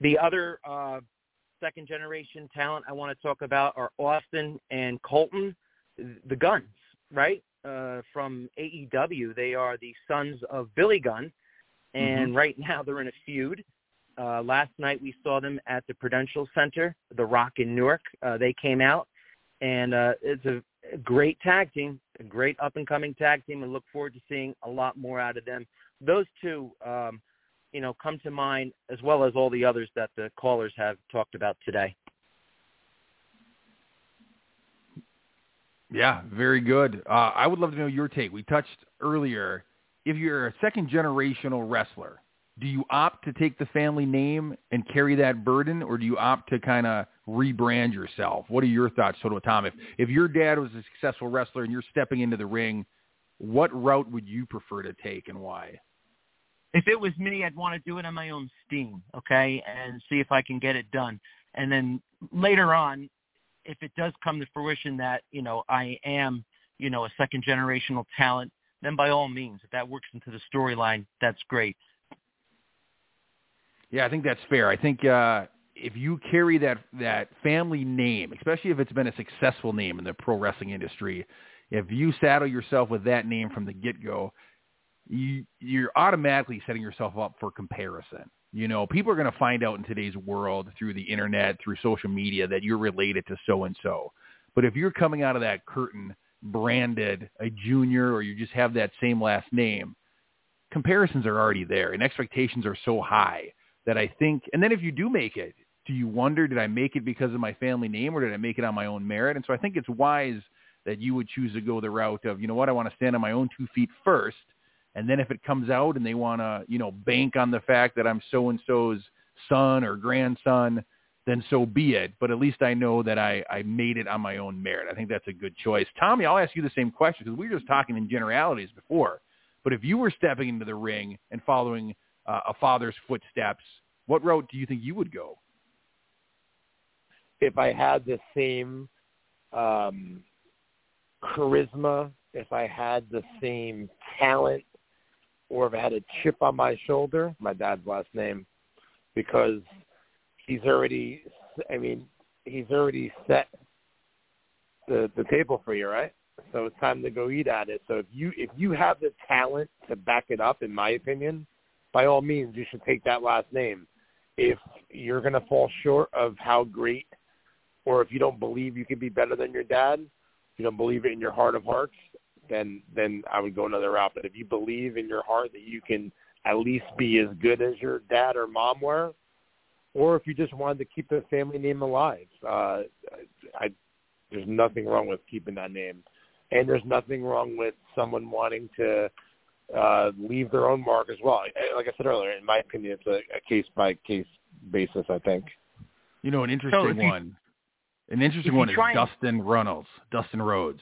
the other uh, second generation talent I want to talk about are Austin and Colton, the Guns, right? Uh, from AEW. They are the sons of Billy Gunn, and mm-hmm. right now they're in a feud. Uh, last night we saw them at the Prudential Center, The Rock in Newark. Uh, they came out, and uh, it's a great tag team, a great up and coming tag team, and look forward to seeing a lot more out of them. Those two um, you know, come to mind as well as all the others that the callers have talked about today. Yeah, very good. Uh, I would love to know your take. We touched earlier if you're a second generational wrestler do you opt to take the family name and carry that burden, or do you opt to kind of rebrand yourself? What are your thoughts, Toto Tom? If if your dad was a successful wrestler and you're stepping into the ring, what route would you prefer to take and why? If it was me, I'd want to do it on my own steam, okay, and see if I can get it done. And then later on, if it does come to fruition that you know I am you know a second generational talent, then by all means, if that works into the storyline, that's great. Yeah, I think that's fair. I think uh, if you carry that that family name, especially if it's been a successful name in the pro wrestling industry, if you saddle yourself with that name from the get go, you you're automatically setting yourself up for comparison. You know, people are going to find out in today's world through the internet, through social media that you're related to so and so. But if you're coming out of that curtain branded a junior or you just have that same last name, comparisons are already there and expectations are so high that I think, and then if you do make it, do you wonder, did I make it because of my family name or did I make it on my own merit? And so I think it's wise that you would choose to go the route of, you know what, I want to stand on my own two feet first. And then if it comes out and they want to, you know, bank on the fact that I'm so-and-so's son or grandson, then so be it. But at least I know that I, I made it on my own merit. I think that's a good choice. Tommy, I'll ask you the same question because we were just talking in generalities before. But if you were stepping into the ring and following uh, a father's footsteps, what route do you think you would go? If I had the same um, charisma, if I had the same talent, or if I had a chip on my shoulder, my dad's last name, because he's already, I mean, he's already set the the table for you, right? So it's time to go eat at it. So if you if you have the talent to back it up, in my opinion, by all means, you should take that last name. If you're going to fall short of how great, or if you don't believe you can be better than your dad, you don't believe it in your heart of hearts, then then I would go another route. But if you believe in your heart that you can at least be as good as your dad or mom were, or if you just wanted to keep the family name alive, uh, I, there's nothing wrong with keeping that name, and there's nothing wrong with someone wanting to uh, leave their own mark as well. Like I said earlier, in my opinion, it's a, a case by case basis. I think. You know, an interesting so you, one. An interesting one is Dustin Runnels, Dustin Rhodes.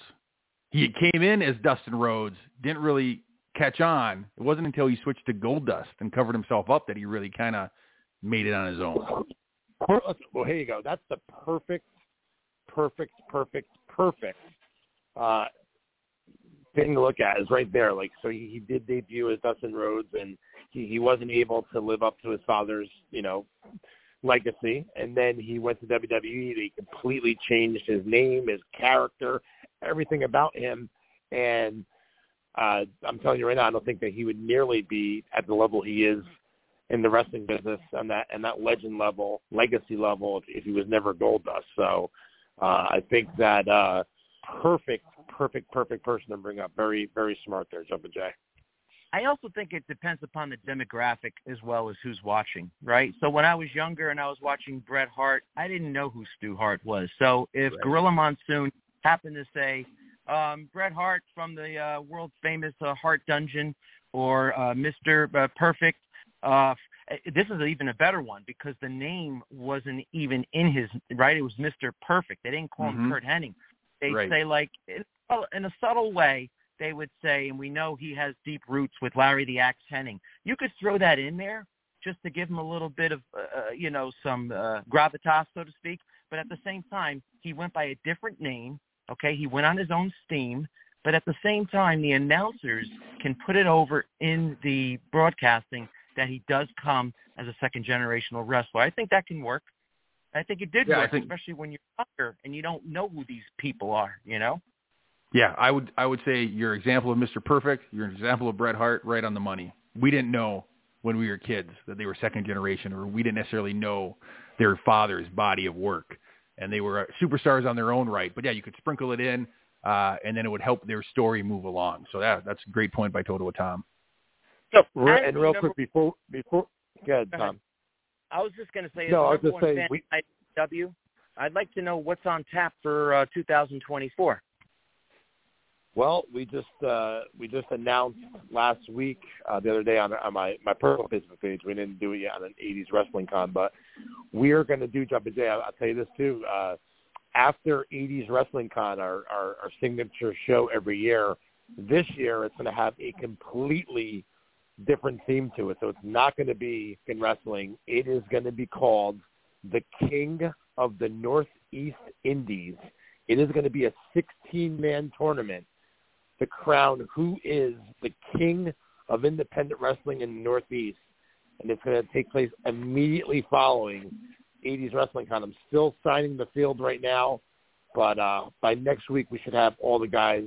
He came in as Dustin Rhodes, didn't really catch on. It wasn't until he switched to Goldust and covered himself up that he really kind of made it on his own. Well, here you go. That's the perfect, perfect, perfect, perfect uh, thing to look at is right there. Like, so he, he did debut as Dustin Rhodes, and he, he wasn't able to live up to his father's, you know, legacy. And then he went to WWE. They completely changed his name, his character, everything about him. And uh, I'm telling you right now, I don't think that he would nearly be at the level he is in the wrestling business and that and that legend level, legacy level, if, if he was never Goldust. So uh, I think that uh, perfect, perfect, perfect person to bring up. Very, very smart there, Jumpin' Jay. I also think it depends upon the demographic as well as who's watching, right? So when I was younger and I was watching Bret Hart, I didn't know who Stu Hart was. So if right. Gorilla Monsoon happened to say um, Bret Hart from the uh, world famous uh, Hart Dungeon or uh, Mr. Uh, Perfect, uh, this is even a better one because the name wasn't even in his right. It was Mr. Perfect. They didn't call mm-hmm. him Curt Hennig. They right. say like in a subtle way. They would say, and we know he has deep roots with Larry the Axe Hennig. You could throw that in there just to give him a little bit of, uh, you know, some uh, gravitas, so to speak. But at the same time, he went by a different name. Okay, he went on his own steam. But at the same time, the announcers can put it over in the broadcasting that he does come as a second generational wrestler. I think that can work. I think it did yeah, work, think, especially when you're younger and you don't know who these people are. You know. Yeah, I would I would say your example of Mr. Perfect, your example of Bret Hart, right on the money. We didn't know when we were kids that they were second generation, or we didn't necessarily know their father's body of work, and they were superstars on their own right. But yeah, you could sprinkle it in, uh, and then it would help their story move along. So that that's a great point by Toto Tom. So, and real quick before before, go ahead, Tom. Go I was just going to say, no, I was just saying, we, W, I'd like to know what's on tap for uh, 2024. Well, we just uh, we just announced last week, uh, the other day on, on my my personal Facebook page. We didn't do it yet on an '80s wrestling con, but we are going to do Jumpin' Jay. I'll, I'll tell you this too. Uh, after '80s wrestling con, our, our our signature show every year, this year it's going to have a completely different theme to it. So it's not going to be in wrestling. It is going to be called the King of the Northeast Indies. It is going to be a 16-man tournament to crown who is the king of independent wrestling in the Northeast. And it's going to take place immediately following 80s Wrestling Con. I'm still signing the field right now, but uh, by next week we should have all the guys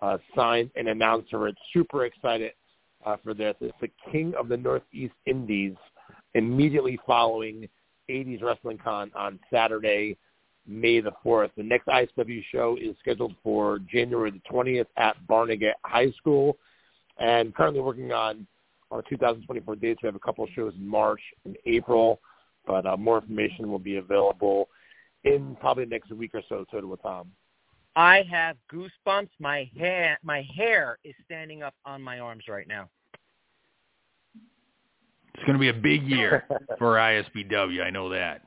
uh, signed and announced We're Super excited uh, for this. It's the King of the Northeast Indies immediately following 80s Wrestling Con on Saturday, May the 4th. The next ISW show is scheduled for January the 20th at Barnegat High School. And currently working on our 2024 dates. We have a couple of shows in March and April, but uh, more information will be available in probably the next week or so, Total with Tom. I have goosebumps. My hair, my hair is standing up on my arms right now. It's going to be a big year for ISBW. I know that.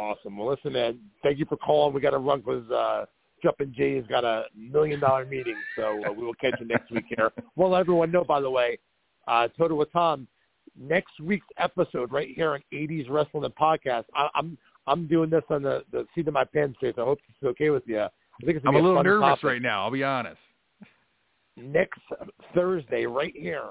Awesome. Well, listen, man. Thank you for calling. We got to run because uh, Jumpin' Jay's got a million dollar meeting, so uh, we will catch you next week here. Well, everyone know, by the way, uh, Total with Tom, next week's episode right here on 80s Wrestling the Podcast. I, I'm I'm doing this on the, the seat of my pants so I hope it's okay with you. I think it's I'm a a little nervous topic. right now. I'll be honest. Next Thursday, right here,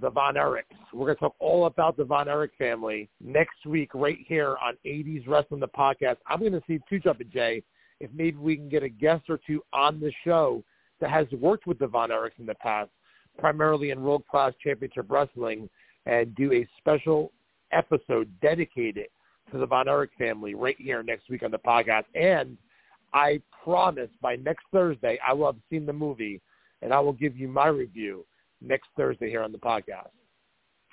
the Von Erichs. We're going to talk all about the Von Erich family next week right here on 80s Wrestling the Podcast. I'm going to see two Jumpin' Jay if maybe we can get a guest or two on the show that has worked with the Von Erichs in the past, primarily in World Class Championship Wrestling, and do a special episode dedicated to the Von Erich family right here next week on the podcast. And I promise by next Thursday I will have seen the movie and I will give you my review next Thursday here on the podcast.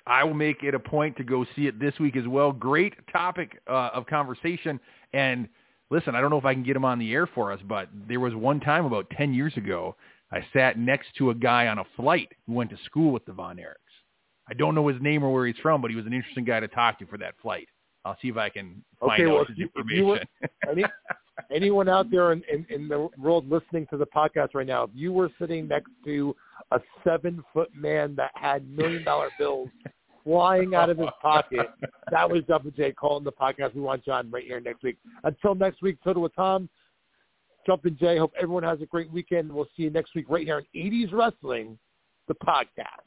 I will make it a point to go see it this week as well. Great topic uh, of conversation. And listen, I don't know if I can get him on the air for us, but there was one time about 10 years ago, I sat next to a guy on a flight who went to school with the Von Erichs. I don't know his name or where he's from, but he was an interesting guy to talk to for that flight. I'll see if I can find Okay, out well, his you- information. you were- Any, anyone out there in, in, in the world listening to the podcast right now, if you were sitting next to a seven foot man that had million dollar bills flying out of his pocket, that was Double J calling the podcast. We want John right here next week. Until next week, Total with Tom, Jumpin' Jay. Hope everyone has a great weekend. We'll see you next week right here on 80s Wrestling, the podcast.